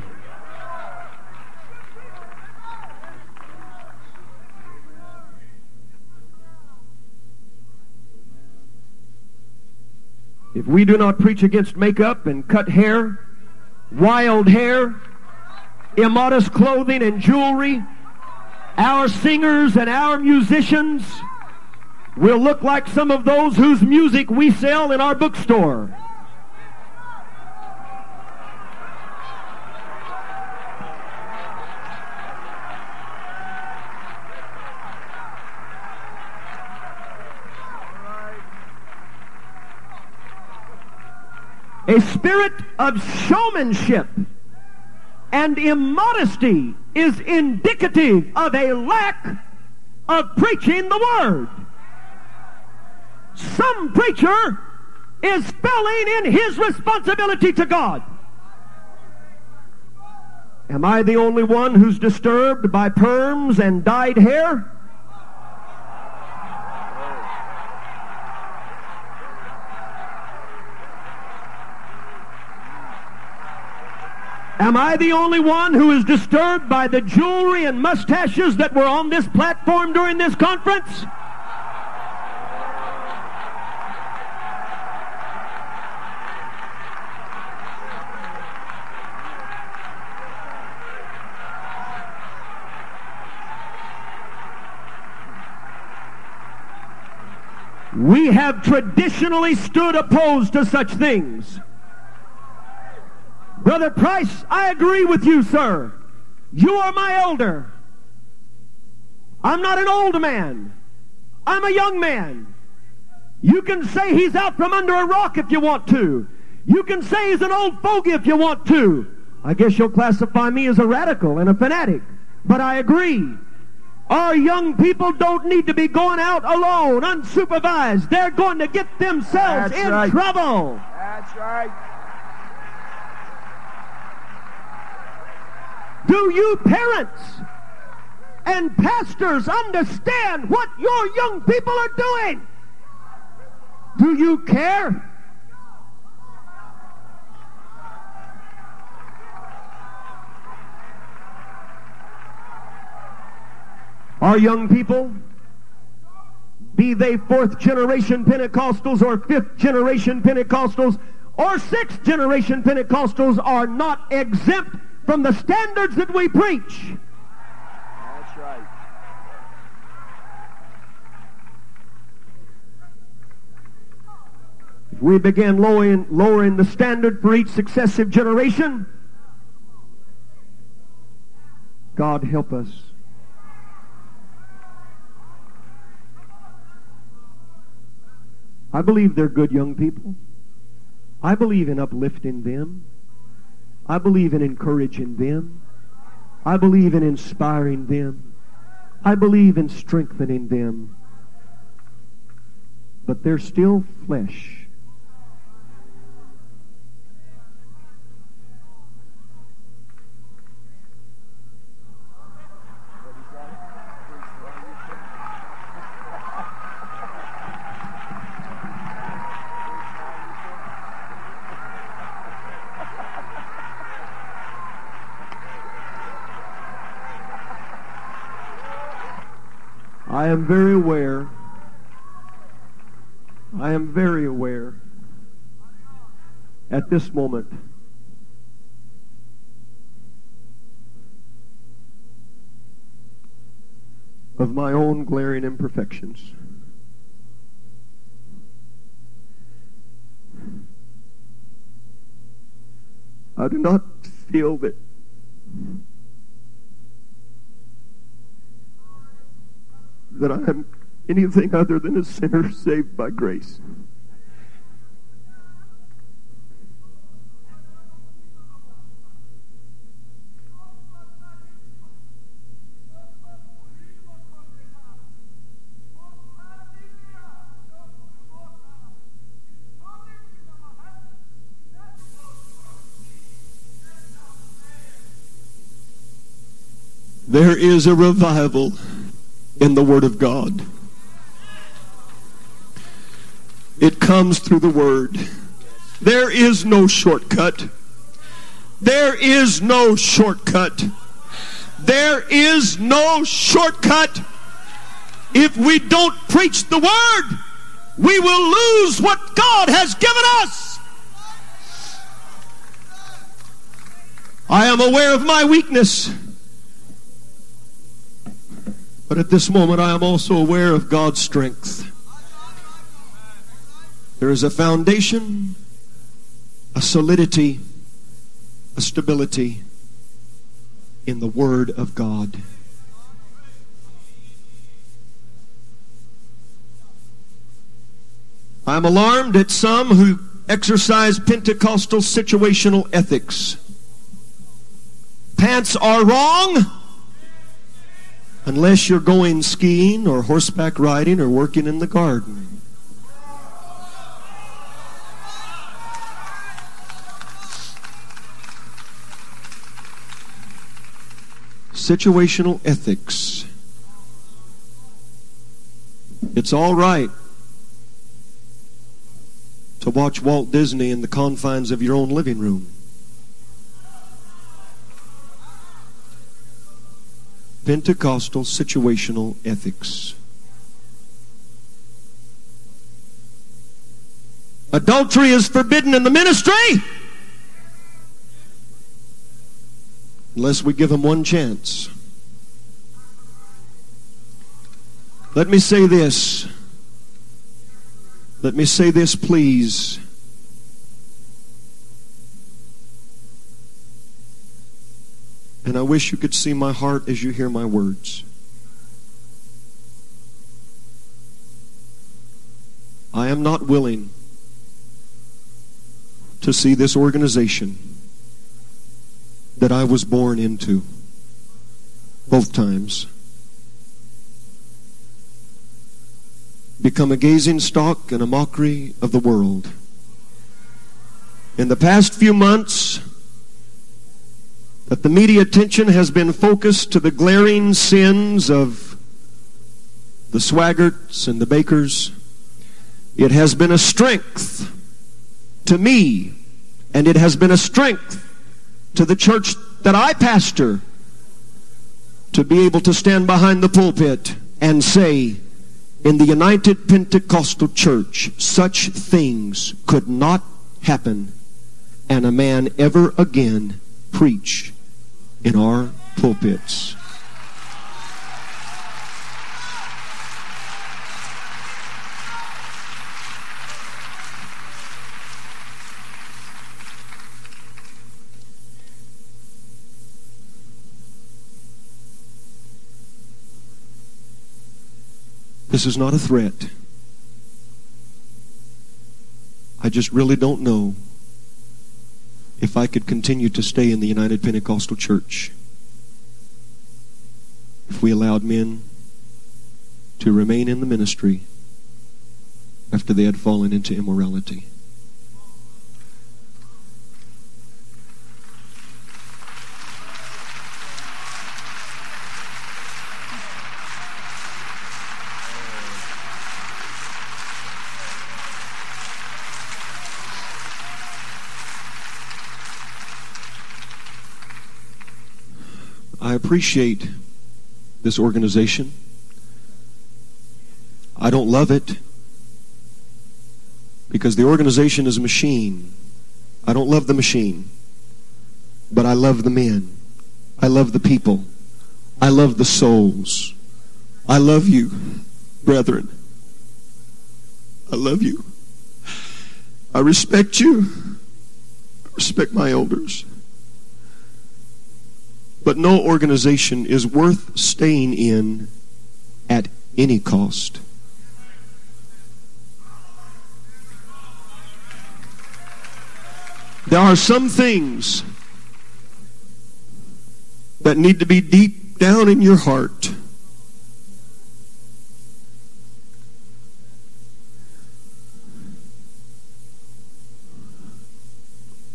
If we do not preach against makeup and cut hair, wild hair, immodest clothing and jewelry, our singers and our musicians will look like some of those whose music we sell in our bookstore. A spirit of showmanship and immodesty is indicative of a lack of preaching the word. Some preacher is failing in his responsibility to God. Am I the only one who's disturbed by perms and dyed hair? Am I the only one who is disturbed by the jewelry and mustaches that were on this platform during this conference? We have traditionally stood opposed to such things. Brother Price, I agree with you, sir. You are my elder. I'm not an old man. I'm a young man. You can say he's out from under a rock if you want to. You can say he's an old fogey if you want to. I guess you'll classify me as a radical and a fanatic. But I agree. Our young people don't need to be going out alone, unsupervised. They're going to get themselves That's in right. trouble. That's right. Do you parents and pastors understand what your young people are doing? Do you care? Our young people, be they fourth generation Pentecostals or fifth generation Pentecostals or sixth generation Pentecostals, are not exempt from the standards that we preach. That's right. If we begin lowering, lowering the standard for each successive generation, God help us. I believe they're good young people. I believe in uplifting them. I believe in encouraging them. I believe in inspiring them. I believe in strengthening them. But they're still flesh. I am very aware. I am very aware at this moment of my own glaring imperfections. I do not feel that that I am anything other than a sinner saved by grace. There is a revival in the Word of God. It comes through the Word. There is no shortcut. There is no shortcut. There is no shortcut. If we don't preach the Word, we will lose what God has given us. I am aware of my weakness. But at this moment, I am also aware of God's strength. There is a foundation, a solidity, a stability in the Word of God. I'm alarmed at some who exercise Pentecostal situational ethics. Pants are wrong unless you're going skiing or horseback riding or working in the garden. Situational ethics. It's all right to watch Walt Disney in the confines of your own living room. Pentecostal situational ethics. Adultery is forbidden in the ministry unless we give them one chance. Let me say this. Let me say this, please. And I wish you could see my heart as you hear my words. I am not willing to see this organization that I was born into both times become a gazing stock and a mockery of the world. In the past few months, that the media attention has been focused to the glaring sins of the Swaggarts and the Bakkers. It has been a strength to me, and it has been a strength to the church that I pastor to be able to stand behind the pulpit and say, in the United Pentecostal Church, such things could not happen and a man ever again preach in our pulpits. This is not a threat. I just really don't know if I could continue to stay in the United Pentecostal Church if we allowed men to remain in the ministry after they had fallen into immorality. Appreciate this organization. I don't love it because the organization is a machine. I don't love the machine, but I love the men. I love the people. I love the souls. I love you, brethren. I love you. I respect you. I respect my elders. But no organization is worth staying in at any cost. There are some things that need to be deep down in your heart.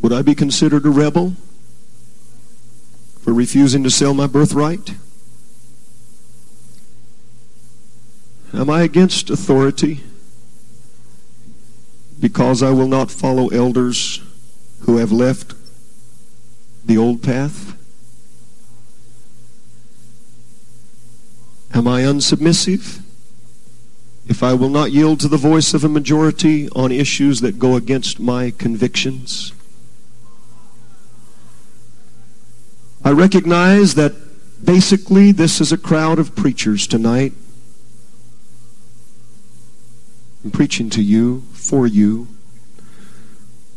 Would I be considered a rebel for refusing to sell my birthright? Am I against authority because I will not follow elders who have left the old path? Am I unsubmissive if I will not yield to the voice of a majority on issues that go against my convictions? I recognize that basically this is a crowd of preachers tonight. I'm preaching to you, for you.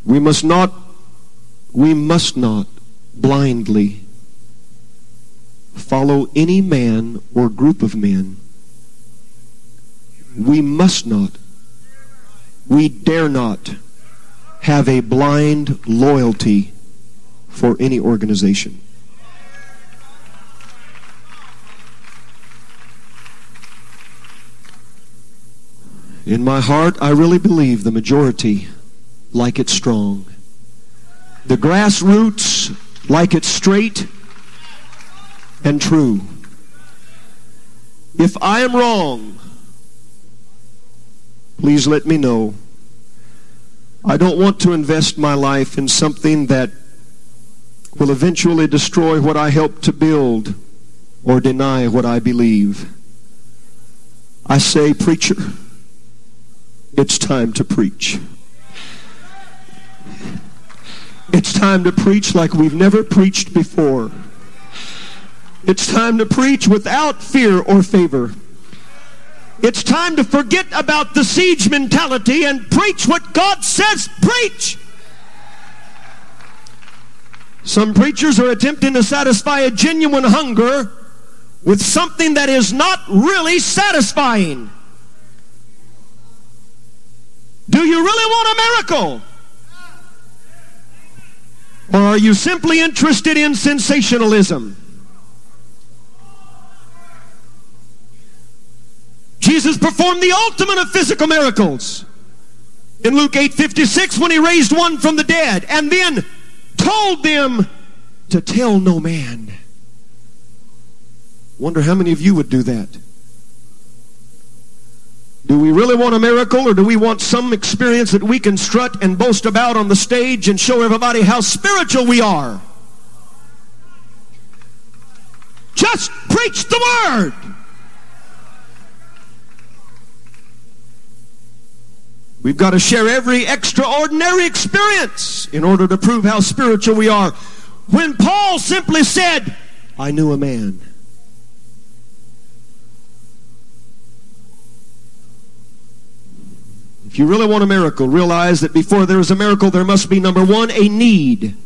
We must not, we must not blindly follow any man or group of men. We must not, we dare not have a blind loyalty for any organization. In my heart, I really believe the majority like it strong. The grassroots like it straight and true. If I am wrong, please let me know. I don't want to invest my life in something that will eventually destroy what I helped to build or deny what I believe. I say, preacher, it's time to preach. It's time to preach like we've never preached before. It's time to preach without fear or favor. It's time to forget about the siege mentality and preach what God says preach. Some preachers are attempting to satisfy a genuine hunger with something that is not really satisfying. Do you really want a miracle? Or are you simply interested in sensationalism? Jesus performed the ultimate of physical miracles. In Luke 8:56 when he raised one from the dead and then told them to tell no man. Wonder how many of you would do that? Do we really want a miracle or do we want some experience that we can strut and boast about on the stage and show everybody how spiritual we are? Just preach the word. We've got to share every extraordinary experience in order to prove how spiritual we are. When Paul simply said, I knew a man. You really want a miracle, realize that before there is a miracle, there must be, number one, a need.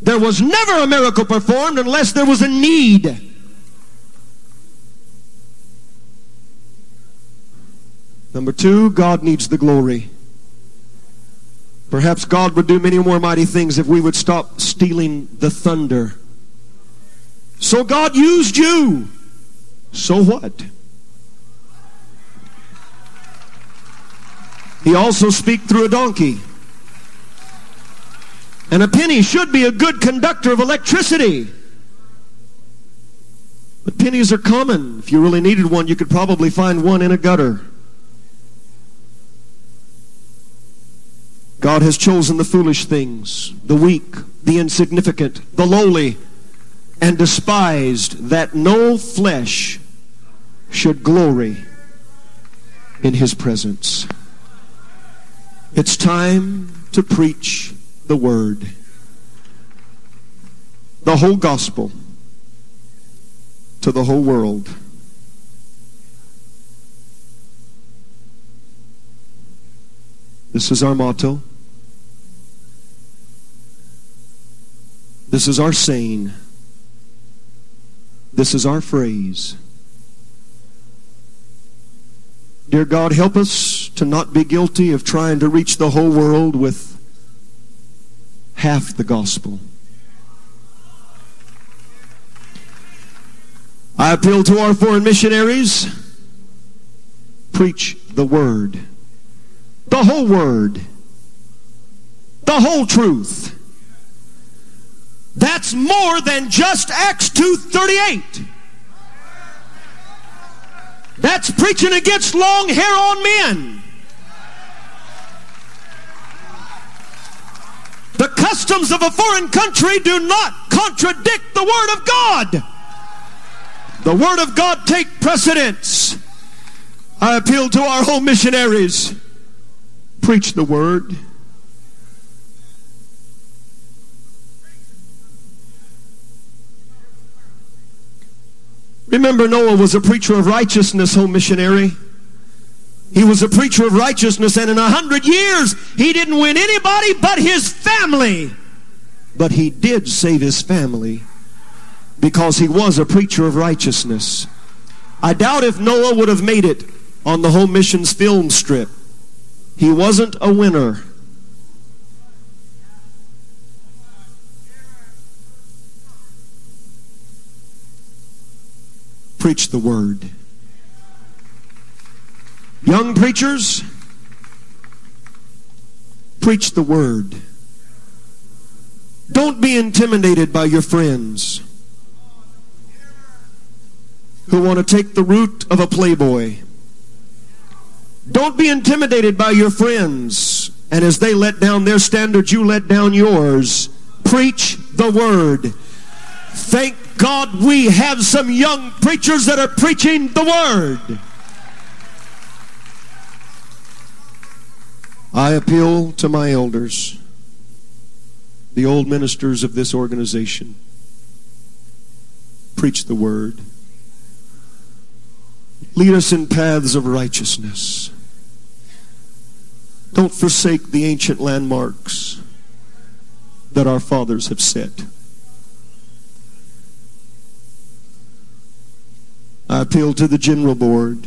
There was never a miracle performed unless there was a need. Number two, God needs the glory. Perhaps God would do many more mighty things if we would stop stealing the thunder. So God used you. So what? He also speak through a donkey. And a penny should be a good conductor of electricity. But pennies are common. If you really needed one, you could probably find one in a gutter. God has chosen the foolish things, the weak, the insignificant, the lowly, and despised that no flesh should glory in his presence. It's time to preach the word. The whole gospel to the whole world. This is our motto. This is our saying. This is our phrase. Dear God, help us to not be guilty of trying to reach the whole world with half the gospel. I appeal to our foreign missionaries. Preach the word. The whole word. The whole truth. That's more than just Acts 2:38. That's preaching against long hair on men. The customs of a foreign country do not contradict the Word of God. The Word of God take precedence. I appeal to our home missionaries. Preach the Word. Remember, Noah was a preacher of righteousness, home missionary. He was a preacher of righteousness, and in a hundred years, he didn't win anybody but his family. But he did save his family because he was a preacher of righteousness. I doubt if Noah would have made it on the home missions film strip. He wasn't a winner. Preach the word. Young preachers, preach the word. Don't be intimidated by your friends who want to take the route of a playboy. Don't be intimidated by your friends, and as they let down their standards, you let down yours. Preach the word. Thank God we have some young preachers that are preaching the Word. I appeal to my elders, the old ministers of this organization. Preach the Word. Lead us in paths of righteousness. Don't forsake the ancient landmarks that our fathers have set. I appeal to the General Board.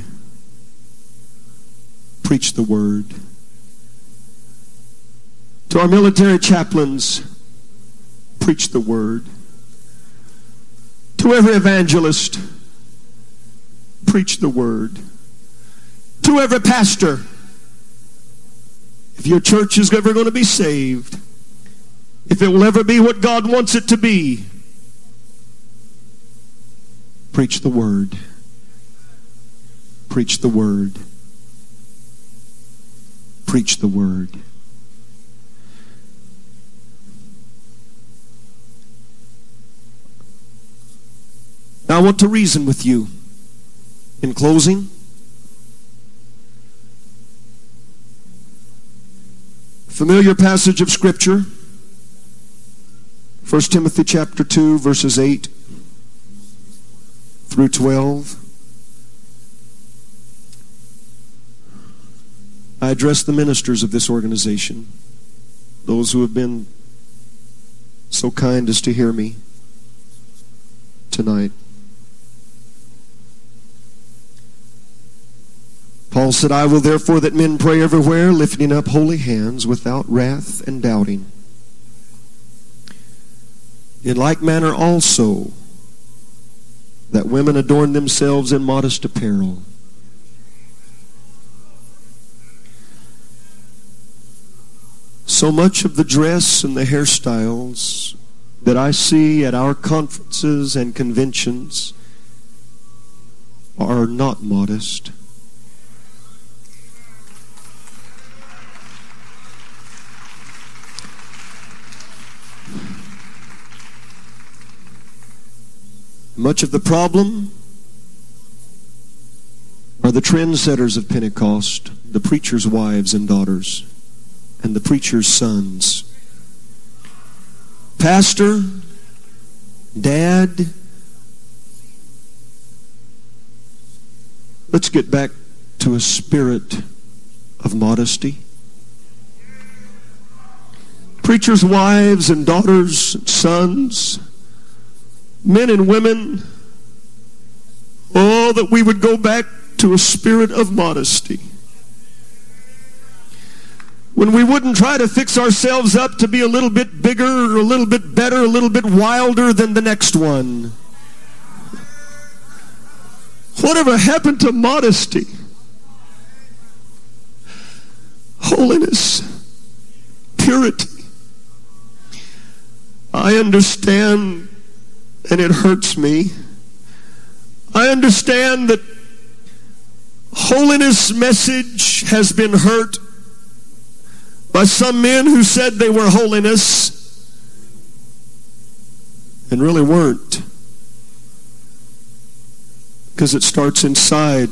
Preach the Word. To our military chaplains, preach the Word. To every evangelist, preach the Word. To every pastor, if your church is ever going to be saved, if it will ever be what God wants it to be, preach the Word. Preach the Word. Preach the Word. Now, I want to reason with you. In closing, familiar passage of Scripture, 1 Timothy chapter 2, verses 8 through 12. I address the ministers of this organization, those who have been so kind as to hear me tonight. Paul said, I will therefore that men pray everywhere, lifting up holy hands without wrath and doubting. In like manner also, that women adorn themselves in modest apparel. So much of the dress and the hairstyles that I see at our conferences and conventions are not modest. Much of the problem are the trendsetters of Pentecost, the preacher's wives and daughters, and the preacher's sons. Pastor, dad, let's get back to a spirit of modesty. Preachers' wives and daughters and sons, men and women, oh, that we would go back to a spirit of modesty. When we wouldn't try to fix ourselves up to be a little bit bigger, or a little bit better, a little bit wilder than the next one. Whatever happened to modesty? Holiness, purity. I understand and it hurts me. I understand that holiness message has been hurt by some men who said they were holiness and really weren't. Because it starts inside.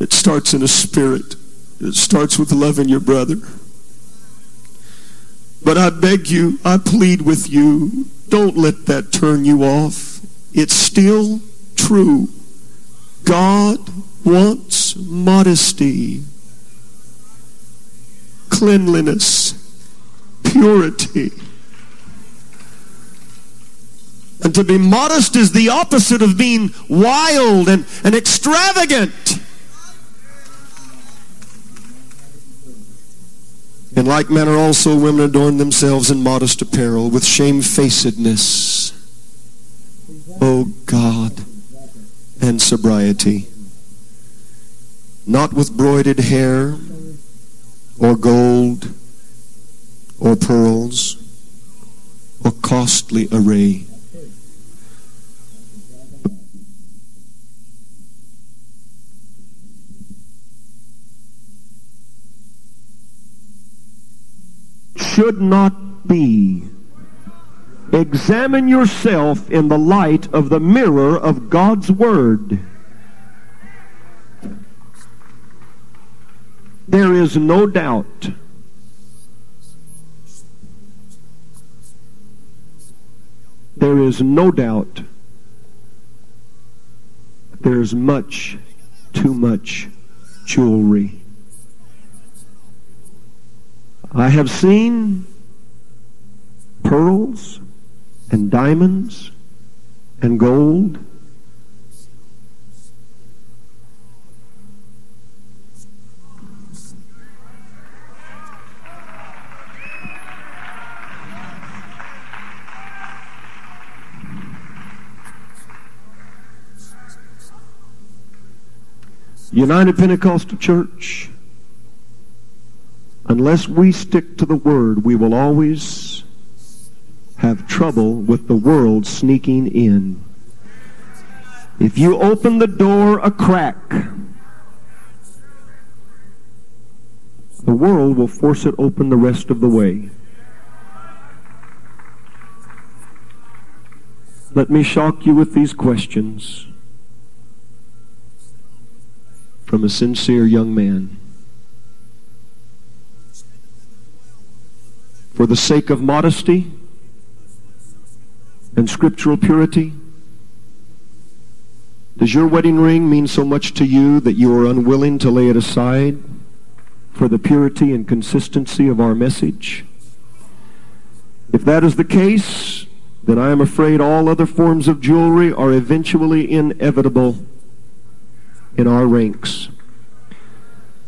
It starts in a spirit. It starts with loving your brother. But I beg you, I plead with you, don't let that turn you off. It's still true. God wants modesty, cleanliness, purity. And to be modest is the opposite of being wild and, and extravagant. In like manner also women adorn themselves in modest apparel with shamefacedness. O God, and sobriety. Not with broided hair or gold or pearls or costly array. should not be Examine yourself in the light of the mirror of God's Word. There is no doubt there is no doubt there's much, too much jewelry. I have seen pearls and diamonds and gold. United Pentecostal Church, unless we stick to the Word, we will always have trouble with the world sneaking in. If you open the door a crack, the world will force it open the rest of the way. Let me shock you with these questions from a sincere young man. For the sake of modesty and scriptural purity, does your wedding ring mean so much to you that you are unwilling to lay it aside for the purity and consistency of our message? If that is the case, then I am afraid all other forms of jewelry are eventually inevitable in our ranks.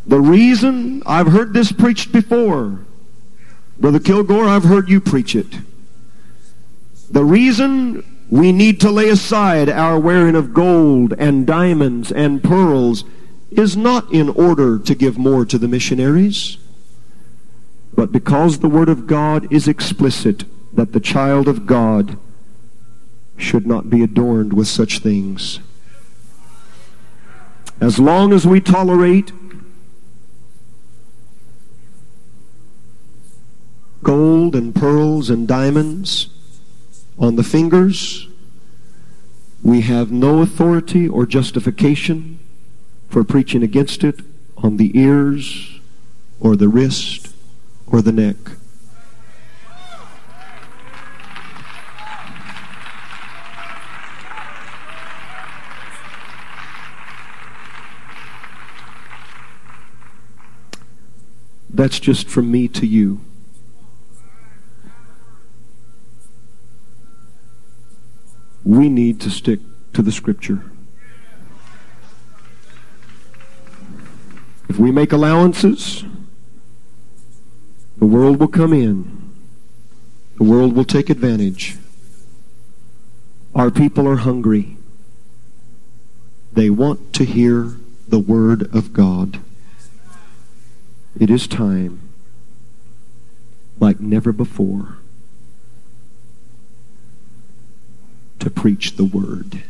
The reason I've heard this preached before, Brother Kilgore, I've heard you preach it. The reason we need to lay aside our wearing of gold and diamonds and pearls is not in order to give more to the missionaries, but because the Word of God is explicit that the child of God should not be adorned with such things. As long as we tolerate gold and pearls and diamonds on the fingers, we have no authority or justification for preaching against it on the ears or the wrist or the neck. That's just from me to you. We need to stick to the scripture. If we make allowances, the world will come in. The world will take advantage. Our people are hungry. They want to hear the word of God. It is time, like never before, to preach the word.